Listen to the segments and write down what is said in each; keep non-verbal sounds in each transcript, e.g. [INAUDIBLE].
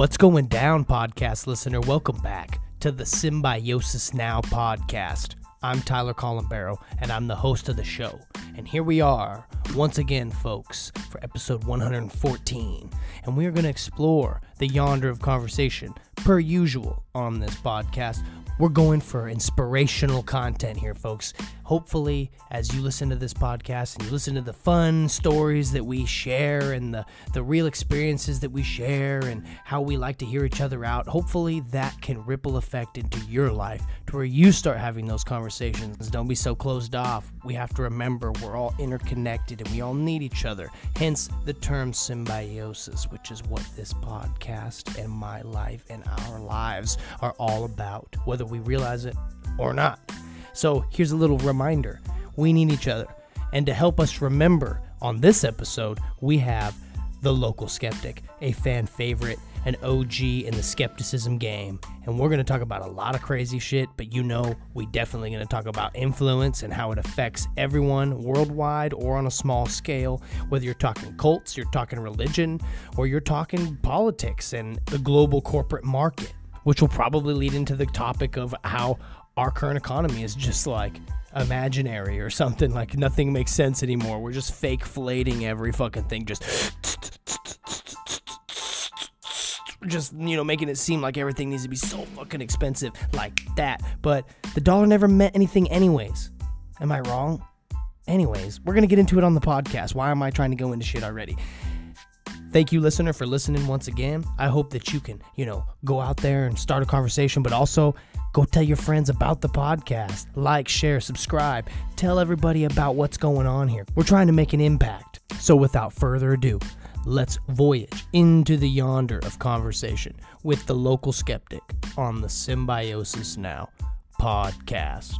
What's going down, podcast listener? Welcome back to the Symbiosis Now podcast. I'm Tyler Colombero, and I'm the host of the show. And here we are, once again, folks, for episode 114. And we are going to explore the yonder of conversation, per usual, on this podcast. We're going for inspirational content here, folks. Hopefully, as you listen to this podcast and you listen to the fun stories that we share and the, the real experiences that we share and how we like to hear each other out, hopefully that can ripple effect into your life to where you start having those conversations. Don't be so closed off. We have to remember we're all interconnected and we all need each other. Hence the term symbiosis, which is what this podcast and my life and our lives are all about, whether we realize it or not. So here's a little reminder we need each other. And to help us remember, on this episode, we have The Local Skeptic, a fan favorite, an OG in the skepticism game. And we're going to talk about a lot of crazy shit, but you know, we definitely going to talk about influence and how it affects everyone worldwide or on a small scale. Whether you're talking cults, you're talking religion, or you're talking politics and the global corporate market which will probably lead into the topic of how our current economy is just like imaginary or something like nothing makes sense anymore. We're just fake flating every fucking thing, just just you know making it seem like everything needs to be so fucking expensive like that. But the dollar never meant anything anyways. Am I wrong? Anyways, we're gonna get into it on the podcast. Why am I trying to go into shit already? Thank you, listener, for listening once again. I hope that you can, you know, go out there and start a conversation, but also go tell your friends about the podcast. Like, share, subscribe. Tell everybody about what's going on here. We're trying to make an impact. So, without further ado, let's voyage into the yonder of conversation with the local skeptic on the Symbiosis Now podcast.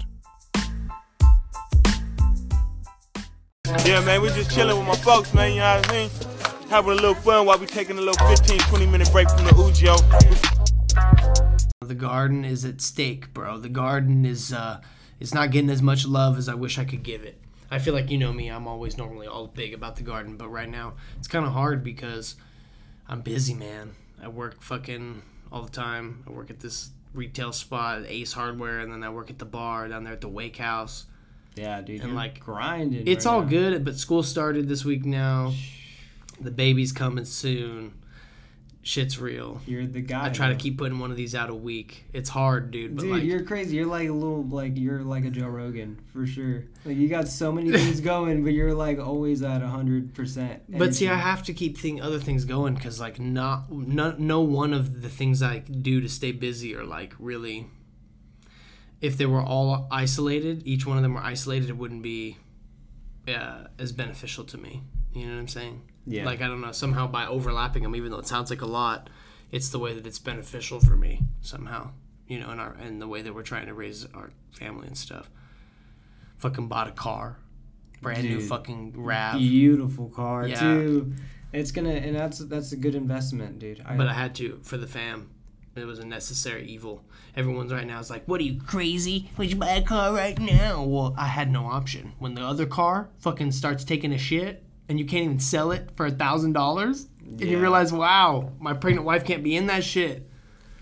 Yeah, man, we just chilling with my folks, man, you know what I mean? Having a little fun while we taking a little 15, 20 minute break from the Ujo. The garden is at stake, bro. The garden is uh is not getting as much love as I wish I could give it. I feel like you know me, I'm always normally all big about the garden, but right now it's kind of hard because I'm busy, man. I work fucking all the time. I work at this retail spot, Ace Hardware, and then I work at the bar down there at the Wake House. Yeah, dude. And, you're like, grinding. It's right all now. good, but school started this week now. The baby's coming soon. Shit's real. You're the guy. I try to keep putting one of these out a week. It's hard, dude, but Dude, like you're crazy. You're like a little like you're like a Joe Rogan for sure. Like you got so many things [LAUGHS] going, but you're like always at hundred percent. But see, I have to keep thing other things going because like not no, no one of the things I do to stay busy are like really. If they were all isolated, each one of them were isolated, it wouldn't be uh, as beneficial to me. You know what I'm saying? Yeah. Like I don't know. Somehow by overlapping them, even though it sounds like a lot, it's the way that it's beneficial for me somehow. You know, in our in the way that we're trying to raise our family and stuff. Fucking bought a car, brand new fucking Rav. beautiful car Yeah. too. It's gonna and that's that's a good investment, dude. I, But I had to for the fam. It was a necessary evil. Everyone's right now is like, "What are you crazy? Would you buy a car right now?" Well, I had no option. When the other car fucking starts taking a shit and you can't even sell it for a thousand dollars, and you realize, "Wow, my pregnant wife can't be in that shit."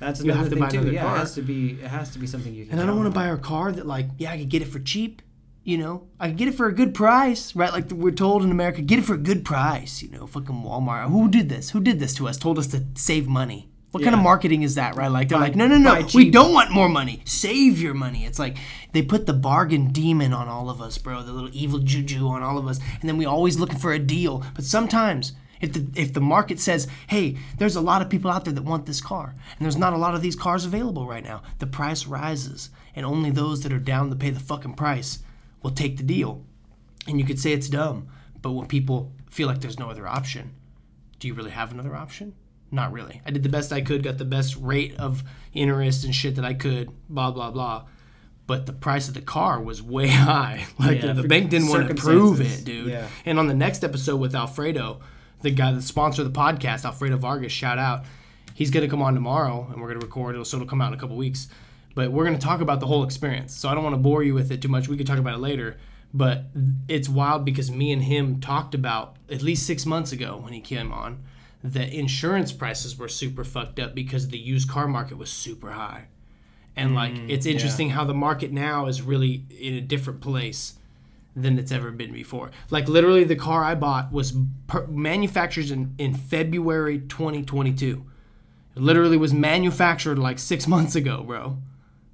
that's you another have to thing too. yeah, car. it has to be. It has to be something you can. And I don't want to buy a car that, like, yeah, I could get it for cheap. You know, I could get it for a good price, right? Like we're told in America, get it for a good price. You know, fucking Walmart. Who did this? Who did this to us? Told us to save money. What kind of marketing is that, right? Like they're Buy- like, no, no, no, we don't want more money. Save your money. It's like they put the bargain demon on all of us, bro. The little evil juju on all of us, and then we always looking for a deal. But sometimes. If the, if the market says, hey, there's a lot of people out there that want this car, and there's not a lot of these cars available right now, the price rises, and only those that are down to pay the fucking price will take the deal. And you could say it's dumb, but when people feel like there's no other option, do you really have another option? Not really. I did the best I could, got the best rate of interest and shit that I could, blah, blah, blah. But the price of the car was way [LAUGHS] high. Like Yeah, the for bank didn't want to prove it, dude. Yeah. And on the next episode with Alfredo, the guy that sponsored the podcast, Alfredo Vargas, shout out. He's gonna come on tomorrow, and we're gonna record. It'll, so it'll come out in a couple weeks. But we're gonna talk about the whole experience. So I don't want to bore you with it too much. We could talk about it later. But it's wild because me and him talked about at least six months ago when he came on the insurance prices were super fucked up because the used car market was super high. And like mm, it's interesting how the market now is really in a different place than it's ever been before. Like literally the car I bought was per- manufactured in, in February 2022. It literally was manufactured like 6 [LAUGHS] months ago, bro.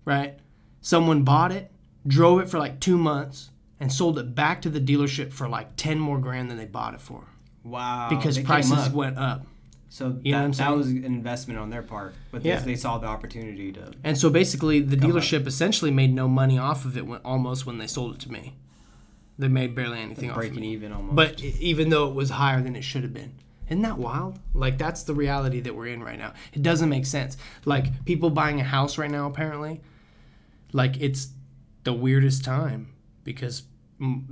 Right? Someone bought it, drove it for like 2 months and sold it back to the dealership for like 10 more grand than they bought it for Wow. because prices up. went up. So You know that, that was an investment on their part, but Yeah. they saw the opportunity to. And so basically, the dealership essentially made no money off of it when, almost when they sold it to me. They made barely anything off of breaking even almost. But even though it was higher than it should have been. Isn't that wild? Like, that's the reality that we're in right now. It doesn't make sense. Like, people buying a house right now, apparently, like, it's the weirdest time because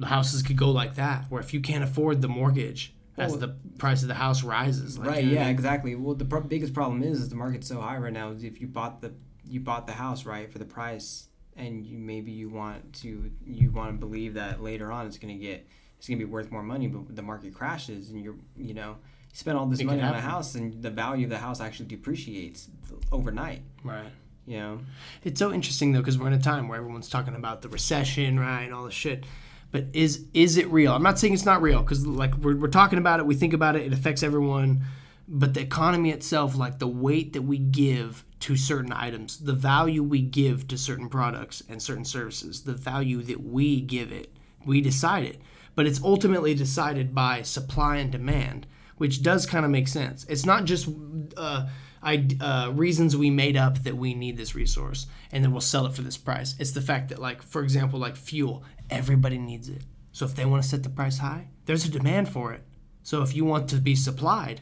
houses could go like that, where if you can't afford the mortgage as Well- the price of the house rises. Like, right, you know I yeah, mean? exactly. Well, the pro- biggest problem is, is the market's so high right now. Is if you bought the you bought the house right for the price, and you maybe you want to you want to believe that later on it's gonna get it's gonna be worth more money, but the market crashes and you're you know you spend all this It money on a house and the value of the house actually depreciates overnight. Right. You know. It's so interesting though because we're in a time where everyone's talking about the recession, right, and all this shit. But is is it real? I'm not saying it's not real because like we're, we're talking about it, we think about it, it affects everyone. But the economy itself, like the weight that we give to certain items, the value we give to certain products and certain services, the value that we give it, we decide it. But it's ultimately decided by supply and demand, which does kind of make sense. It's not just uh, I, uh, reasons we made up that we need this resource and then we'll sell it for this price. It's the fact that, like, for example, like fuel, everybody needs it. So if they want to set the price high, there's a demand for it. So if you want to be supplied,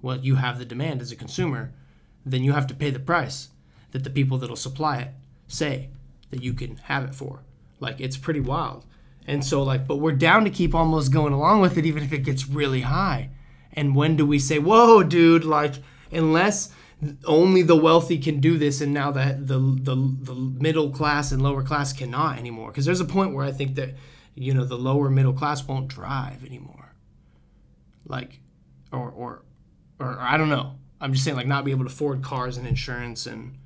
well, you have the demand as a consumer, then you have to pay the price that the people that'll supply it say that you can have it for. Like, it's pretty wild. And so, like, but we're down to keep almost going along with it, even if it gets really high. And when do we say, whoa, dude, like, unless only the wealthy can do this and now the, the, the, the middle class and lower class cannot anymore? Because there's a point where I think that, you know, the lower middle class won't drive anymore. Like, or, or, or, I don't know. I'm just saying, like, not be able to afford cars and insurance and.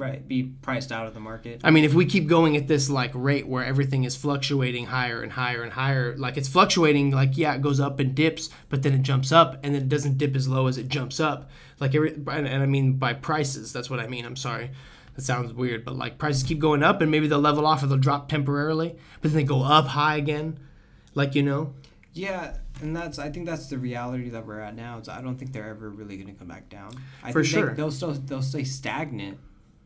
Right, be priced out of the market. I mean, if we keep going at this like rate where everything is fluctuating higher and higher and higher, like it's fluctuating, like yeah, it goes up and dips, but then it jumps up, and then it doesn't dip as low as it jumps up. Like every, and, and I mean by prices, that's what I mean. I'm sorry, that sounds weird, but like prices keep going up, and maybe they'll level off or they'll drop temporarily, but then they go up high again, like you know. Yeah, and that's I think that's the reality that we're at now. Is I don't think they're ever really going to come back down. I For think sure. they, they'll still they'll stay stagnant,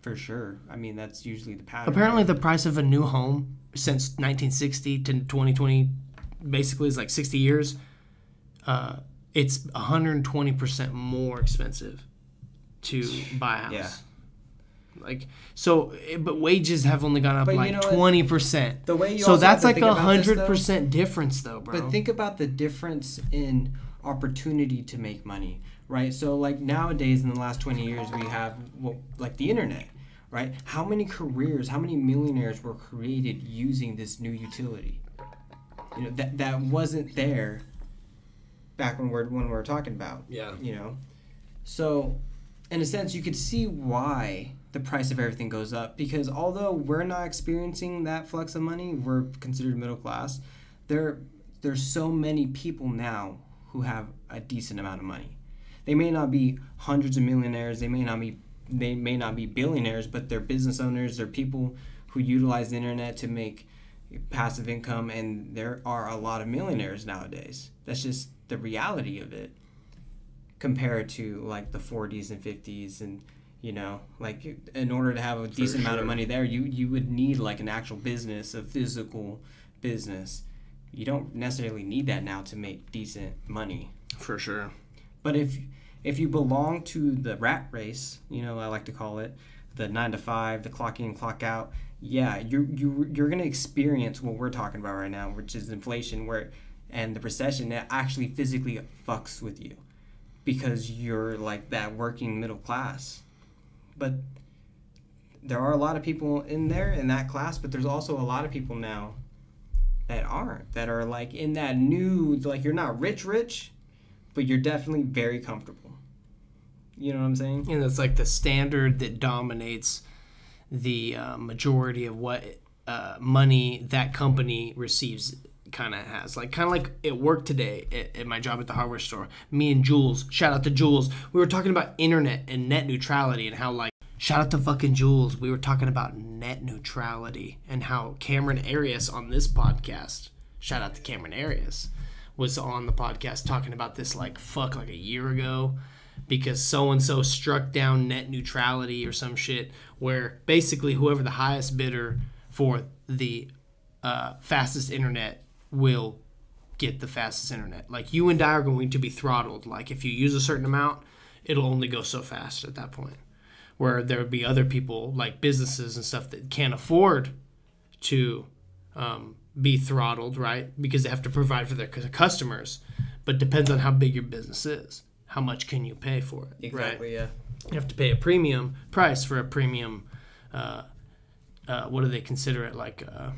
for sure. I mean that's usually the pattern. Apparently, the price of a new home since 1960 to 2020, basically, is like 60 years. Uh, it's 120% more expensive to buy a house. Yeah. Like so, eh, but wages have only gone up But you like know what? twenty percent. The way you so that's like a hundred percent difference, though, bro. But think about the difference in opportunity to make money, right? So like nowadays in the last 20 years we have well, like the internet, right? How many careers, how many millionaires were created using this new utility? You know, that that wasn't there back when we're when we were talking about. Yeah. You know. So in a sense you could see why the price of everything goes up because although we're not experiencing that flux of money, we're considered middle class. There there's so many people now who have a decent amount of money. They may not be hundreds of millionaires, they may not be they may not be billionaires, but they're business owners, they're people who utilize the internet to make passive income and there are a lot of millionaires nowadays. That's just the reality of it compared to like the 40s and 50s and you know like in order to have a decent amount of money there you you would need like an actual business a physical business you don't necessarily need that now to make decent money For sure. but if if you belong to the rat race, you know I like to call it, the nine to five, the clock in, clock out, yeah, you you you're gonna experience what we're talking about right now, which is inflation, where and the recession that actually physically fucks with you, because you're like that working middle class, but there are a lot of people in there in that class, but there's also a lot of people now that aren't that are like in that new like you're not rich rich but you're definitely very comfortable. You know what I'm saying? and it's like the standard that dominates the uh, majority of what uh, money that company receives kind of has. Like kind of like at work today at, at my job at the hardware store me and jules shout out to jules. We were talking about internet and net neutrality and how like shout out to fucking jules. We were talking about net neutrality and how cameron arias on this podcast shout out to cameron arias was on the podcast talking about this like fuck like a year ago because so and so struck down net neutrality or some shit where basically whoever the highest bidder for the uh, fastest internet will get the fastest internet. Like you and I are going to be throttled. Like if you use a certain amount, it'll only go so fast at that point. Where there would be other people like businesses and stuff that can't afford to um, be throttled, right? Because they have to provide for their customers. But depends on how big your business is. How much can you pay for it? Right? yeah. You have to pay a premium price for a premium. Uh, uh, what do they consider it? Like uh,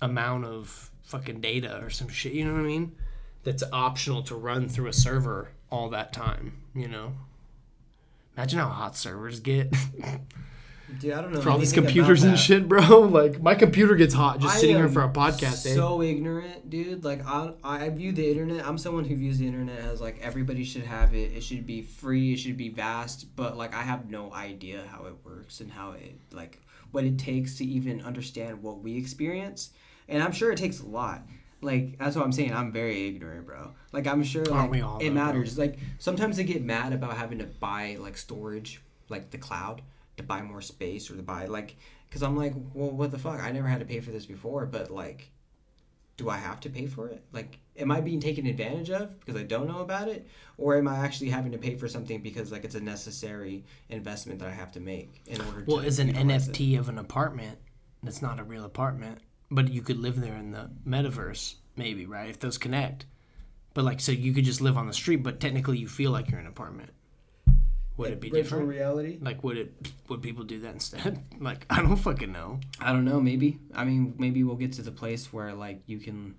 amount of fucking data or some shit. You know what I mean? That's optional to run through a server all that time. You know. Imagine how hot servers get [LAUGHS] Dude, I don't know for all these computers and shit, bro. [LAUGHS] Like my computer gets hot just I sitting here for a podcast. eh? So ignorant, dude. Like I, I view the internet. I'm someone who views the internet as like everybody should have it. It should be free. It should be vast. But like I have no idea how it works and how it like what it takes to even understand what we experience. And I'm sure it takes a lot. Like that's what I'm saying. I'm very ignorant, bro. Like I'm sure like we all, it though, matters. Like sometimes I get mad about having to buy like storage, like the cloud, to buy more space or to buy like because I'm like, well, what the fuck? I never had to pay for this before, but like, do I have to pay for it? Like, am I being taken advantage of because I don't know about it, or am I actually having to pay for something because like it's a necessary investment that I have to make in order Well, to is an utilize it? NFT of an apartment that's not a real apartment, but you could live there in the metaverse, maybe, right? If those connect. But like, so you could just live on the street, but technically you feel like you're in an apartment. Would it be virtual different? reality? Like, would it? Would people do that instead? [LAUGHS] like, I don't fucking know. I don't know. Maybe. I mean, maybe we'll get to the place where like you can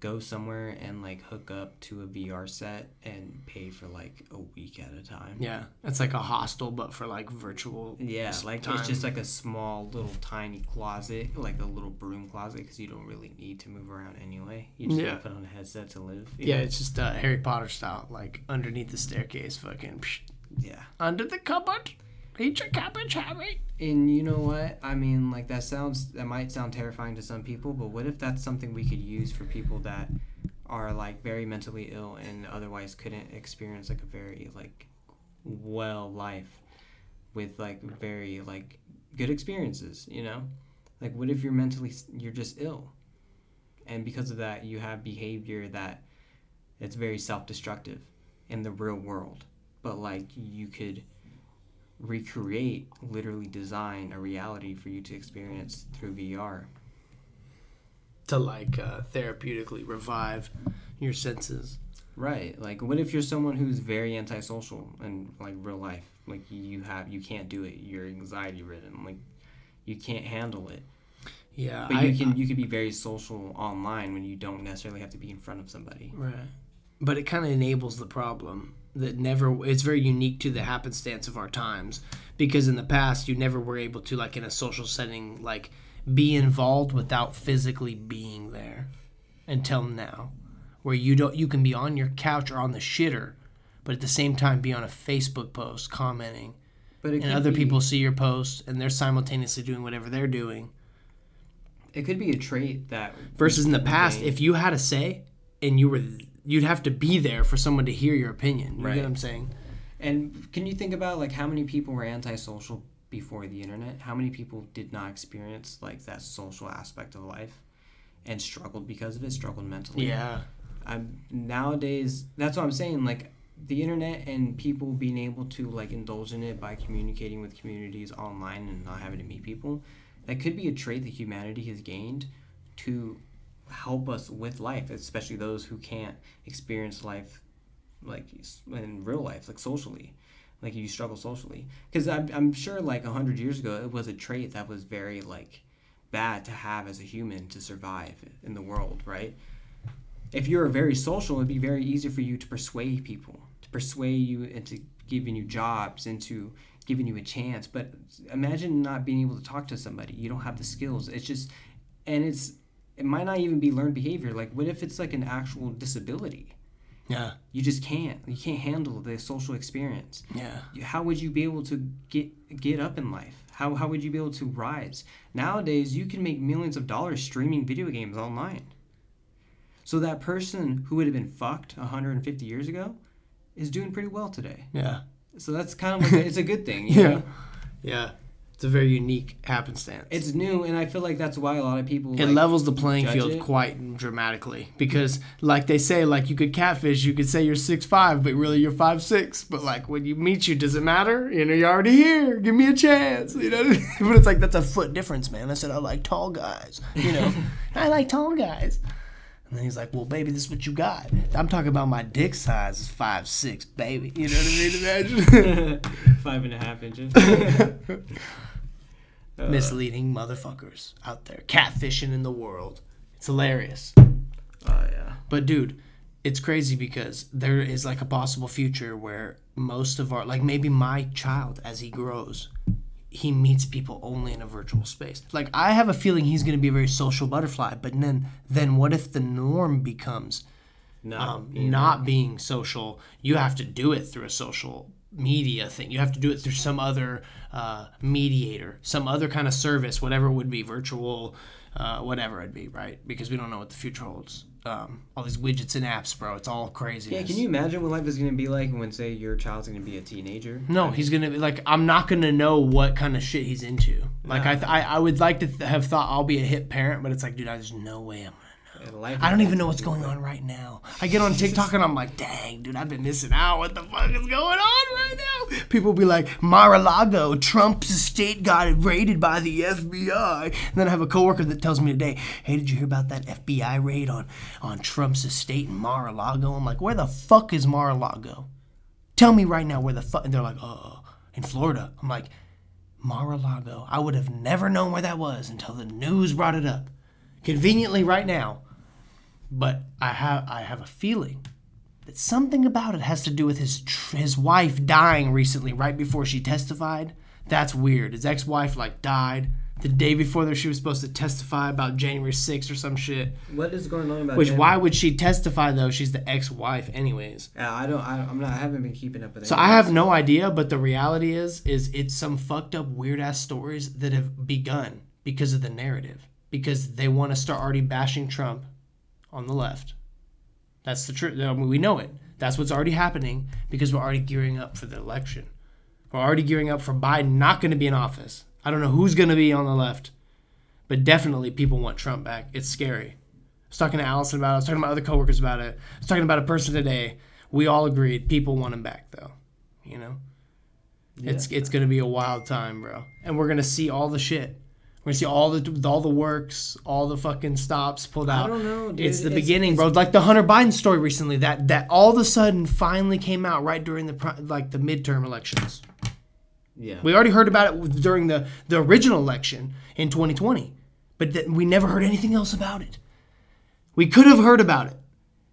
go somewhere and like hook up to a VR set and pay for like a week at a time. Yeah, it's like a hostel, but for like virtual. Yeah, like time. it's just like a small little tiny closet, like a little broom closet, because you don't really need to move around anyway. You just Yeah. gotta put on a headset to live. Yeah, know? it's just uh, Harry Potter style, like underneath the staircase, fucking psh, yeah. under the cupboard. Eat your cabbage, Harry. And you know what? I mean, like that sounds that might sound terrifying to some people, but what if that's something we could use for people that are like very mentally ill and otherwise couldn't experience like a very like well life with like very like good experiences, you know? Like what if you're mentally you're just ill? And because of that, you have behavior that it's very self-destructive in the real world. But like you could recreate, literally design a reality for you to experience through VR. To like uh, therapeutically revive your senses. Right. Like what if you're someone who's very antisocial in like real life? Like you have you can't do it. You're anxiety ridden. Like you can't handle it. Yeah, But I, you can you can be very social online when you don't necessarily have to be in front of somebody. Right. But it kind of enables the problem that never, it's very unique to the happenstance of our times because in the past you never were able to, like in a social setting, like be involved without physically being there until now. Where you don't, you can be on your couch or on the shitter, but at the same time be on a Facebook post commenting But and other be- people see your post and they're simultaneously doing whatever they're doing. it could be a trait that versus in the past if you had a say and you were you'd have to be there for someone to hear your opinion you Right. get what i'm saying And can you think about like how many people were antisocial before the internet? How many people did not experience like that social aspect of life and struggled because of it, struggled mentally? yeah I'm nowadays that's what I'm saying like the internet and people being able to like indulge in it by communicating with communities online and not having to meet people that could be a trait that humanity has gained to help us with life especially those who can't experience life like in real life like socially like you struggle socially because I'm, I'm sure like 100 years ago it was a trait that was very like bad to have as a human to survive in the world right if you're very social, it'd be very easy for you to persuade people, to persuade you into giving you jobs, into giving you a chance. But imagine not being able to talk to somebody. You don't have the skills. It's just, and it's, it might not even be learned behavior. Like, what if it's like an actual disability? Yeah. You just can't. You can't handle the social experience. Yeah. How would you be able to get get up in life? How, how would you be able to rise? Nowadays, you can make millions of dollars streaming video games online. So that person who would have been fucked 150 years ago is doing pretty well today. Yeah. So that's kind of like a, it's a good thing. You [LAUGHS] Yeah. know? Yeah. It's a very unique happenstance. It's new, and I feel like that's why a lot of people. it like, levels the playing field it. quite dramatically. Because like they say like you could catfish you could say you're six five but really you're five six. But like when you meet you does it matter? You know you're already here. Give me a chance. You know? [LAUGHS] But it's like that's a foot difference man. I said i like tall guys. You know? [LAUGHS] I like tall guys. And then he's like well baby this is what you got. I'm talking about my dick size is five six baby. You know what i mean? [LAUGHS] Imagine. Five and a half inches. Misleading motherfuckers out there catfishing in the world it's hilarious Oh yeah. But dude, it's crazy because there is like a possible future where most of our like maybe my child as he grows, he meets people only in a virtual space. Like I have a feeling he's going to be a very social butterfly, but then then what if the norm becomes No. um, not being social? You have to do it through a social media thing. You have to do it through some other uh, mediator, some other kind of service, whatever it would be, virtual, uh, whatever it'd be, right? Because we don't know what the future holds. Um, all these widgets and apps, bro. It's all crazy. Yeah, can you imagine what life is gonna be like when, say, your child's gonna be a teenager? No, he's gonna be like. I'm not gonna know what kind of shit he's into. Like I, th- I, I would like to th- have thought I'll be a hip parent, but it's like, dude, there's no way I'm. I don't even know what's going on right now. I get on TikTok and I'm like, dang, dude, I've been missing out. What the fuck is going on right now? People be like, Mar-a-Lago, Trump's estate got raided by the FBI. And then I have a coworker that tells me today, hey, did you hear about that FBI raid on, on Trump's estate in Mar-a-Lago? I'm like, where the fuck is Mar-a-Lago? Tell me right now where the fuck. And they're like, oh, in Florida. I'm like, Mar-a-Lago. I would have never known where that was until the news brought it up. Conveniently right now. But I have I have a feeling that something about it has to do with his tr- his wife dying recently right before she testified. That's weird. His ex-wife like died the day before that she was supposed to testify about January 6th or some shit. What is going on about? Which Jen? why would she testify though? She's the ex-wife anyways. Yeah, I don't. I, I'm not. I haven't been keeping up with. So I have no idea, but the reality is, is it's some fucked up weird ass stories that have begun because of the narrative, because they want to start already bashing Trump on the left. That's the truth. I mean, we know it. That's what's already happening because we're already gearing up for the election. We're already gearing up for Biden not going to be in office. I don't know who's going to be on the left, but definitely people want Trump back. It's scary. I was talking to Allison about it. I was talking to my other coworkers about it. I was talking about a person today. We all agreed people want him back, though. You know, it's it's gonna be a wild time, bro. And we're gonna see all the shit. We're see all the all the works, all the fucking stops pulled out. don't know, dude. It's the It's- beginning, bro. Like the Hunter Biden story recently, that that all of a sudden finally came out right during the like the midterm elections. Yeah. We already heard about it during the the original election in 2020, but th- we never heard anything else about it. We could have heard about it.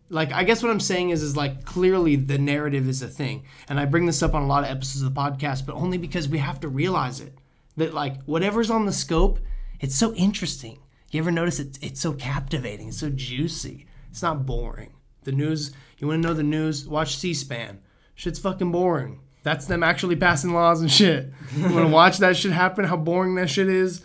Like I guess what I'm saying is is like clearly the narrative is a thing. And I bring this up on a lot of episodes of the podcast, but only because we have to realize it. That like whatever's on the scope, it's so interesting. You ever notice it it's so captivating, it's so juicy. It's not boring. The news, you want to know the news? Watch C-SPAN. Shit's fucking boring. That's them actually passing laws and shit. You want to watch that shit happen? How boring that shit is?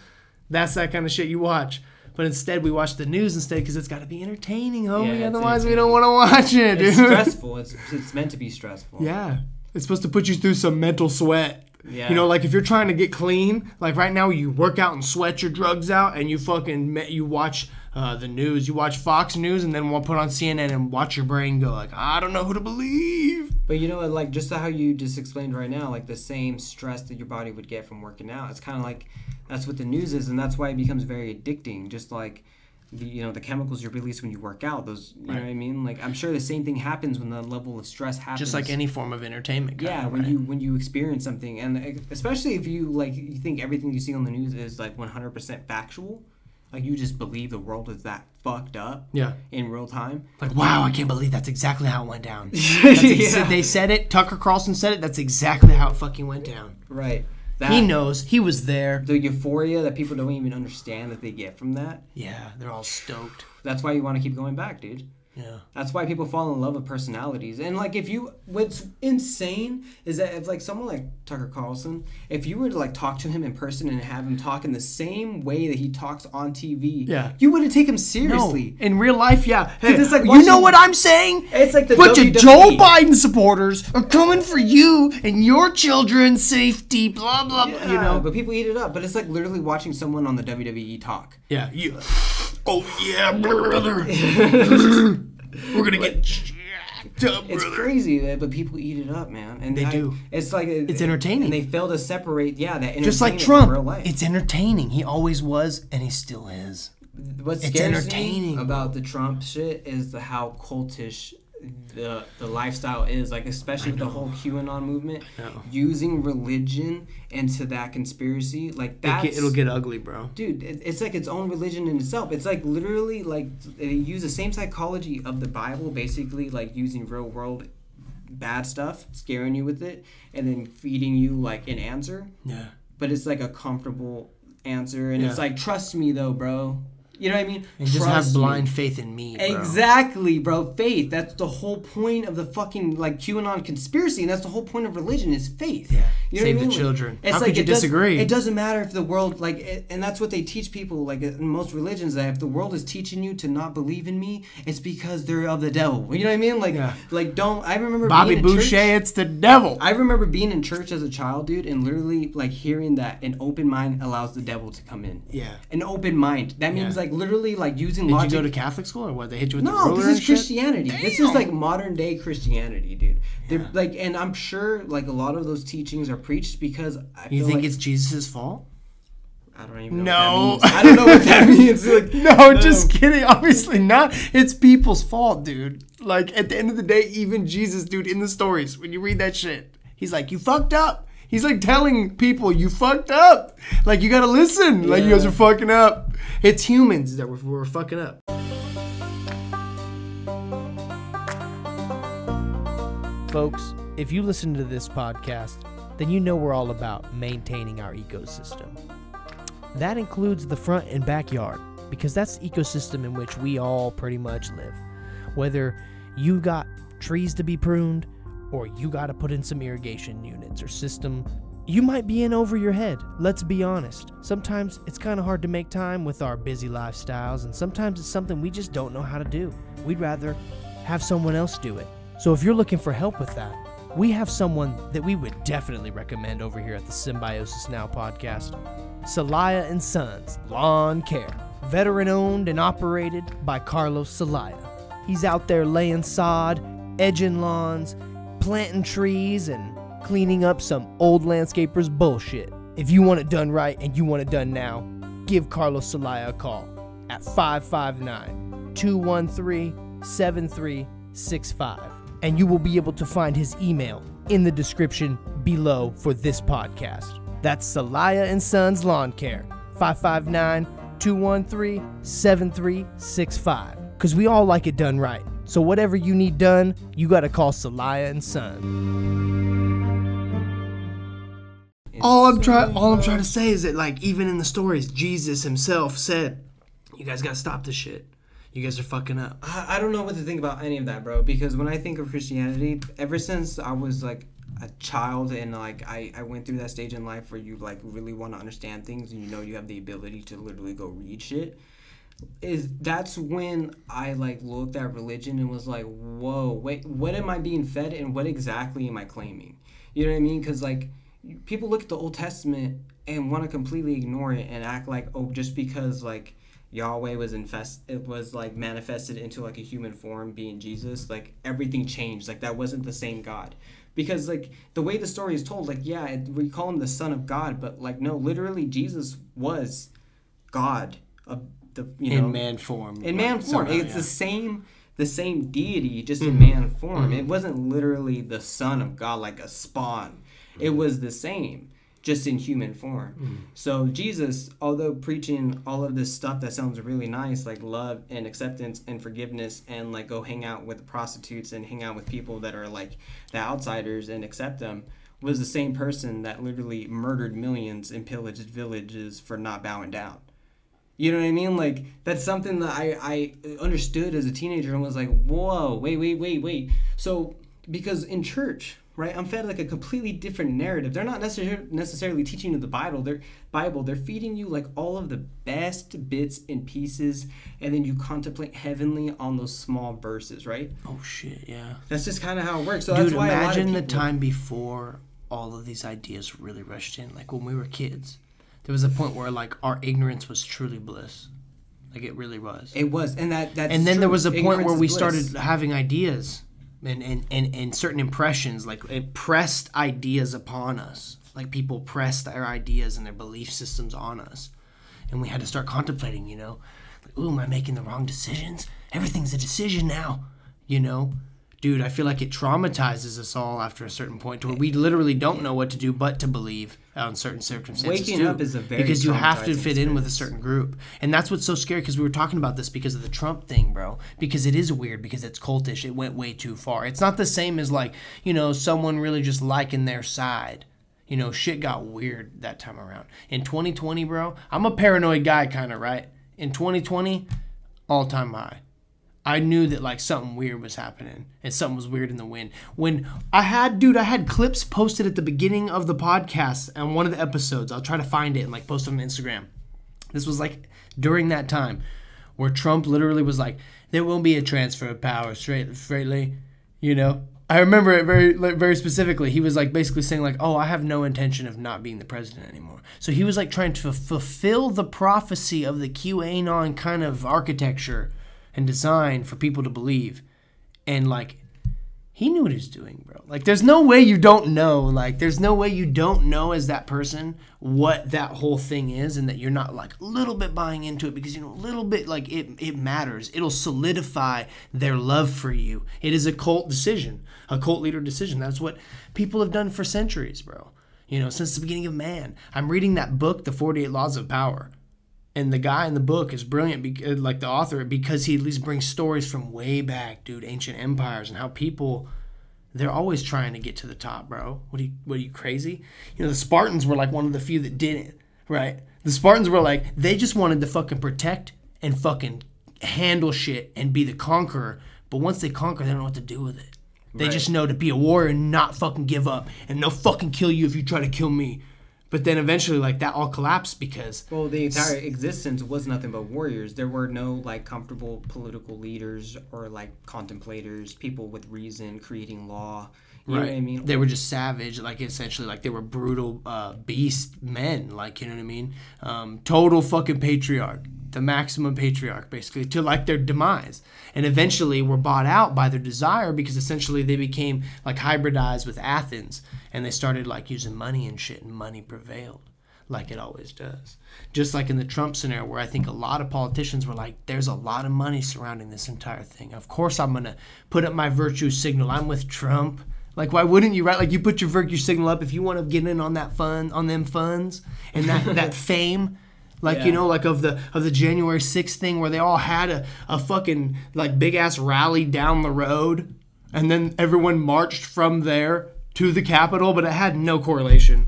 That's that kind of shit you watch. But instead, we watch the news instead because it's got to be entertaining, homie. Yeah, Otherwise, we don't want to watch it, dude. It's stressful. It's it's meant to be stressful. Yeah. It's supposed to put you through some mental sweat. Yeah. You know, like if you're trying to get clean, like right now you work out and sweat your drugs out and you fucking me- you watch uh, the news, you watch Fox News and then we'll put on CNN and watch your brain go like, I don't know who to believe. But you know, like just how you just explained right now, like the same stress that your body would get from working out. It's kind of like that's what the news is, and that's why it becomes very addicting. Just like the you know the chemicals you release when you work out. Those you know what I mean. Like I'm sure the same thing happens when the level of stress happens. Just like any form of entertainment. yeah, when right? you when you experience something, and especially if you like you think everything you see on the news is like 100% factual. like you just believe the world is that fucked up Yeah. in real time. Like, wow, I can't believe that's exactly how it went down. [LAUGHS] Ex- Yeah. They said it. Tucker Carlson said it. That's exactly how it fucking went down. Right. That, He knows. He was there. the euphoria that people don't even understand that they get from that. Yeah, they're all stoked. That's why you want to keep going back, dude. Yeah. That's why people fall in love with personalities. And like if you what's insane is that if like someone like Tucker Carlson, if you were to like talk to him in person and have him talk in the same way that he talks on TV, Yeah. you wouldn't take him No, seriously. in real life, yeah. Hey, it's like you know what I'm saying? It's like the bunch of WWE. Joe Biden supporters are coming for you and your children's safety. Blah blah. blah. You know. but people eat it up. But it's like literally watching someone on the WWE talk. Yeah. You. Oh yeah, brother. [LAUGHS] We're gonna get jacked up, It's crazy, that- but people eat it up, man. And They I- do. It's like It's entertaining. And they fail to separate, yeah, that Just like entertainment from Trump, real life. it's entertaining. He always was, and he still is. what It's scares entertaining, me about the Trump shit is the how cultish the the lifestyle is. Like especially with the whole QAnon movement, using religion into that conspiracy. Like It that's it'll get ugly, bro. dude. It, it's like its own religion in itself. It's like literally like they use the same psychology of the Bible, basically like using real world bad stuff, scaring you with it, and then feeding you like an answer Yeah. but it's like a comfortable answer and it's like trust me though bro you know what i mean And just have me. blind faith in me, bro. exactly bro faith that's the whole point of the fucking like qanon conspiracy and that's the whole point of religion is faith Yeah. you know Save what I the mean? children. it's How like could you it does- disagree? it doesn't matter if the world like it, and that's what they teach people like in most religions that if the world is teaching you to not believe in me it's because they're of the devil you know what i mean like Yeah. like don't i remember Bobby Boucher, church- it's the devil. I remember being in church as a child, dude, and literally like hearing that an open mind allows the devil to come in. yeah. An open mind. That means Yeah. like literally like using Did logic. you go to Catholic school or what? They hit you with the no, this is? Christianity. This is like modern day Christianity, dude. They're like, and I'm sure like a lot of those teachings are preached because I You feel think like, it's Jesus' fault? I don't even know. No. What that means. I don't know what that [LAUGHS] means. Like, No, just um, kidding. [LAUGHS] Obviously not. It's people's fault, dude. Like at the end of the day, even Jesus, dude, in the stories, when you read that shit, he's like, "You fucked up." He's like telling people, "You fucked up." Like you gotta listen. Like you guys are fucking up. It's humans that we're, we're fucking up. Folks, if you listen to this podcast, then you know we're all about maintaining our ecosystem. That includes the front and backyard, because that's the ecosystem in which we all pretty much live. Whether you got trees to be pruned, or you got to put in some irrigation units or system, you might be in over your head. Let's be honest. Sometimes it's kind of hard to make time with our busy lifestyles, and sometimes it's something we just don't know how to do. We'd rather have someone else do it. So if you're looking for help with that, we have someone that we would definitely recommend over here at the Symbiosis Now podcast. Celaya and Sons Lawn Care. Veteran owned and operated by Carlos Celaya. He's out there laying sod, edging lawns, planting trees, and cleaning up some old landscapers bullshit. If you want it done right and you want it done now, give Carlos Celaya a call at 559 213 7365. And you will be able to find his email in the description below for this podcast. That's Celaya and Sons Lawn Care, 559 213 7365. Because we all like it done right. So whatever you need done, you got to call Celaya and Son. All I'm trying all I'm trying to say is that like even in the stories, Jesus himself said, You guys gotta stop this shit. You guys are fucking up. I, I don't know what to think about any of that, bro. Because when I think of Christianity, ever since I was like a child and like I, I went through that stage in life where you like really want to understand things and you know you have the ability to literally go read shit is that's when I like looked at religion and was like, whoa, wait, what am I being fed and what exactly am I claiming? You know what I mean? Because like people look at the Old Testament and want to completely ignore it and act like, oh, just because like Yahweh was infest, it was like manifested into like a human form, being Jesus, like everything changed. Like that wasn't the same God. Because like the way the story is told, like yeah, it, we call him the Son of God, but like no, literally Jesus was God of the you know in man form. in man form. Somehow, it's yeah. the same the same deity, just in Mhm. man form. Mhm. It wasn't literally the son of God like a spawn. It was the same. just in human form. So Jesus, although preaching all of this stuff that sounds really nice, like love and acceptance and forgiveness, and like go hang out with the prostitutes and hang out with people that are like the outsiders and accept them, was the same person that literally murdered millions and pillaged villages for not bowing down. You know what I mean? Like that's something that I I understood as a teenager and was like, whoa, wait, wait, wait, wait. So because in church, right, I'm fed like a completely different narrative. They're not necessarily necessarily teaching you the Bible. They're Bible. They're feeding you like all of the best bits and pieces, and then you contemplate heavenly on those small verses, right? Oh shit, yeah. That's just kind of how it works. So Dude, that's why a lot of imagine the time before all of these ideas really rushed in. Like when we were kids, there was a point where like our ignorance was truly bliss. Like it really was. It was, and that that's and then there was a point Ignorance where we bliss. started having ideas and, and, and, and certain impressions like it pressed ideas upon us like people pressed their ideas and their belief systems on us and we had to start contemplating you know like, ooh am i making the wrong decisions everything's a decision now you know dude i feel like it traumatizes us all after a certain point to where we literally don't know what to do but to believe on certain circumstances Waking too. up is a very because you have to fit in with a certain group. And that's what's so scary because we were talking about this because of the trump thing bro. Because it is weird because it's cultish. It went way too far. It's not the same as like you know someone really just liking their side. You know shit got weird that time around. In 2020 bro i'm a paranoid guy kind of right? In 2020 all-time high I knew that like something weird was happening and something was weird in the wind. When I had, dude, I had clips posted at the beginning of the podcast and one of the episodes. I'll try to find it and like post it on Instagram. This was like during that time where Trump literally was like, "There won't be a transfer of power straight, straightly," you know. I remember it very, very specifically. He was like basically saying like, "Oh, I have no intention of not being the president anymore." So he was like trying to fulfill the prophecy of the QAnon kind of architecture and design for people to believe, and like he knew what he was doing, bro. Like, there's no way you don't know. Like, there's no way you don't know as that person what that whole thing is, and that you're not like a little bit buying into it because you know a little bit like it it matters. It'll solidify their love for you. It is a cult decision, a cult leader decision. That's what people have done for centuries, bro. You know, since the beginning of man. I'm reading that book, The 48 Laws of Power and the guy in the book is brilliant because, uh, like the author because he at least brings stories from way back dude ancient empires and how people they're always trying to get to the top bro. What are you what are you crazy? You know the spartans were like one of the few that didn't right? The spartans were like they just wanted to fucking protect and fucking handle shit and be the conqueror but once they conquer they don't know what to do with it. They just know to be a warrior and not fucking give up and they'll fucking kill you if you try to kill me but then eventually like that all collapsed because Well, the entire existence was nothing but warriors. There were no like comfortable political leaders or like contemplators, people with reason, creating law. You know what I mean? They were just savage, like essentially, like they were brutal uh, beast men, like you know what I mean. Um, total fucking patriarch, the maximum patriarch, basically, to like their demise, and eventually were bought out by their desire because essentially they became like hybridized with Athens, and they started like using money and shit, and money prevailed like it always does. Just like in the Trump scenario, where I think a lot of politicians were like, there's a lot of money surrounding this entire thing. Of course, I'm going to put up my virtue signal. I'm with Trump. Like, why wouldn't you, right? Like, you put your virtue signal up if you want to get in on that fund, on them funds and that, [LAUGHS] that fame. Like you know, like of the of the January 6th thing where they all had a, a fucking like big ass rally down the road, and then everyone marched from there to the Capitol, but it had no correlation.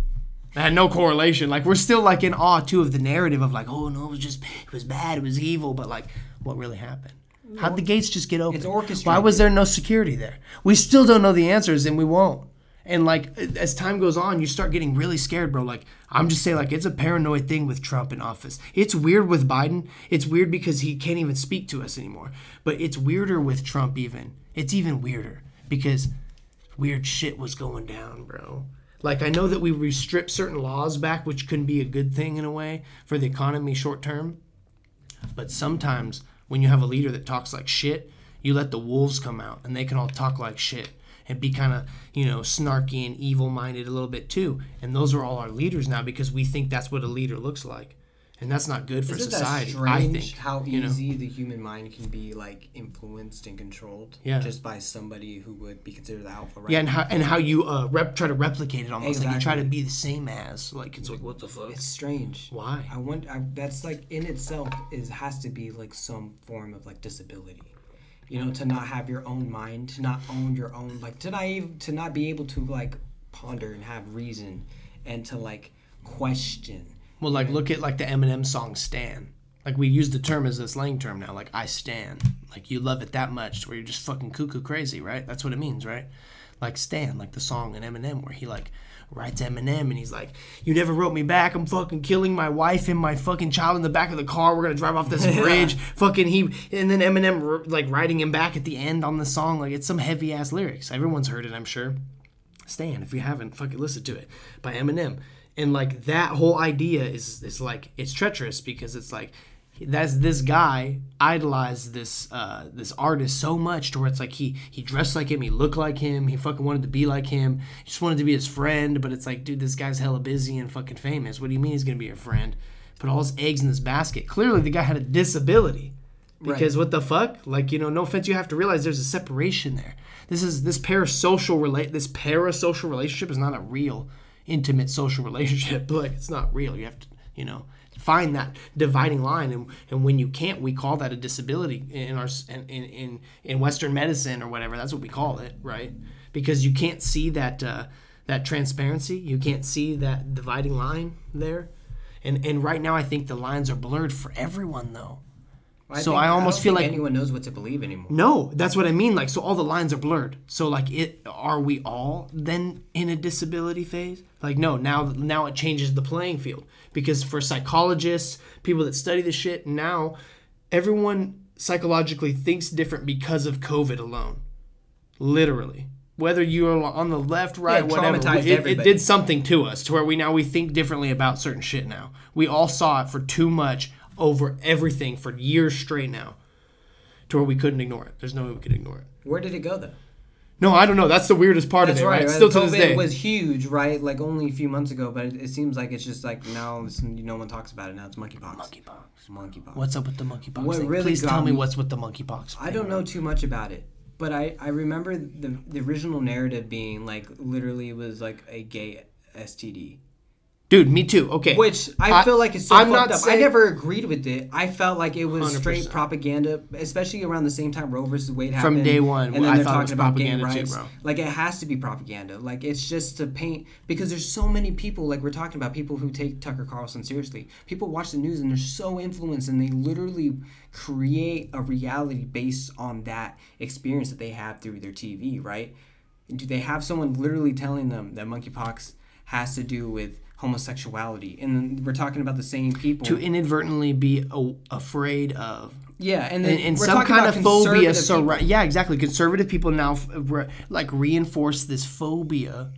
It had no correlation. Like we're still like in awe too of the narrative of like, oh no, it was just it was bad, it was evil, but like what really happened? How'd the gates just get open? It's orchestrated. Why was there no security there? We still don't know the answers, and we won't. And like as time goes on, you start getting really scared, bro. Like I'm just saying, like it's a paranoid thing with Trump in office. It's weird with Biden. It's weird because he can't even speak to us anymore. But it's weirder with Trump. Even it's even weirder because weird shit was going down, bro. Like I know that we stripped certain laws back, which can be a good thing in a way for the economy short term. But sometimes when you have a leader that talks like shit, you let the wolves come out and they can all talk like shit and be kind of, you know, snarky and evil minded a little bit too. And those are all our leaders now because we think that's what a leader looks like. And that's not good for Isn't society. that strange I think how you know? easy the human mind can be like influenced and controlled Yeah. just by somebody who would be considered the alpha, right? Yeah, and how and how you uh, rep try to replicate it almost like you try to be the same as like it's like what the fuck? It's strange. Why? I want. I, that's like in itself is has to be like some form of like disability. You know, to not have your own mind, to not own your own, like to not even, to not be able to like ponder and have reason, and to like question. Well, like look at like the Eminem song "Stan." Like we use the term as a slang term now. Like I stan. Like you love it that much where you're just fucking cuckoo crazy, right? That's what it means, right? Like Stan, like the song in Eminem where he like writes Eminem and he's like, "You never wrote me back. I'm fucking killing my wife and my fucking child in the back of the car. We're gonna drive off this [LAUGHS] bridge." Fucking he, and then Eminem like writing him back at the end on the song. Like it's some heavy ass lyrics. Everyone's heard it, I'm sure. Stan, if you haven't, fucking listen to it by Eminem. And like that whole idea is is like it's treacherous because it's like that's this guy idolized this uh, this artist so much to where it's like he he dressed like him, he looked like him, he fucking wanted to be like him, he just wanted to be his friend. But it's like, dude, this guy's hella busy and fucking famous. What do you mean he's gonna be your friend? Put all his eggs in this basket. Clearly, the guy had a disability. Because what the fuck? Like, you know, no offense, you have to realize there's a separation there. This is this parasocial relate this parasocial relationship is not a real intimate social [LAUGHS] relationship. Like it's not real. You have to, you know, find that dividing line and and when you can't, we call that a disability in our in in in, western medicine or whatever. That's what we call it, right? Because you can't see that uh that transparency, you can't see that dividing line there. And and right now I think the lines are blurred for everyone though. So think- I almost don't feel like- anyone knows what to believe anymore. No, that's what I mean. Like, so all the lines are blurred. So, like, it are we all then in a disability phase? Like, no. Now, now it changes the playing field because for psychologists, people that study this shit, now everyone psychologically thinks different because of COVID alone. Literally, whether you're on the left, right, Yeah, whatever, it, it did something to us to where we now we think differently about certain shit. Now we all saw it for too much over everything for years straight now to where we couldn't ignore it. There's no way we could ignore it. Where did it go though? No, I don't know. That's the weirdest part That's of it, right. right? right? Still to COVID this day. was huge, right? Like only a few months ago, but it, it seems like it's just like now it's, no one talks about it. Now it's monkeypox. monkeypox. Monkeypox. What's up with the monkeypox? What thing? really Please tell me me- what's with the monkeypox. I don't know too much about it, but I, I remember the the original narrative being like literally it was like a gay STD, Dude, me too. Okay. which I, I- feel like it's so I'm fucked not up. I never agreed with it. I felt like it was straight 100%. propaganda, especially around the same time Roe versus Wade happened. From day one, and then I they're thought it was talking about gay propaganda too, rights. bro. Like it has to be propaganda. Like it's just to paint because there's so many people. Like we're talking about people who take Tucker Carlson seriously. People watch the news and they're so influenced and they literally create a reality based on that experience that they have through their TV. Right? Do they have someone literally telling them that monkeypox has to do with homosexuality? And we're talking about the same people. to inadvertently be a- afraid of yeah, and then and, and some kind of phobia surra- yeah exactly conservative people now like reinforce this phobia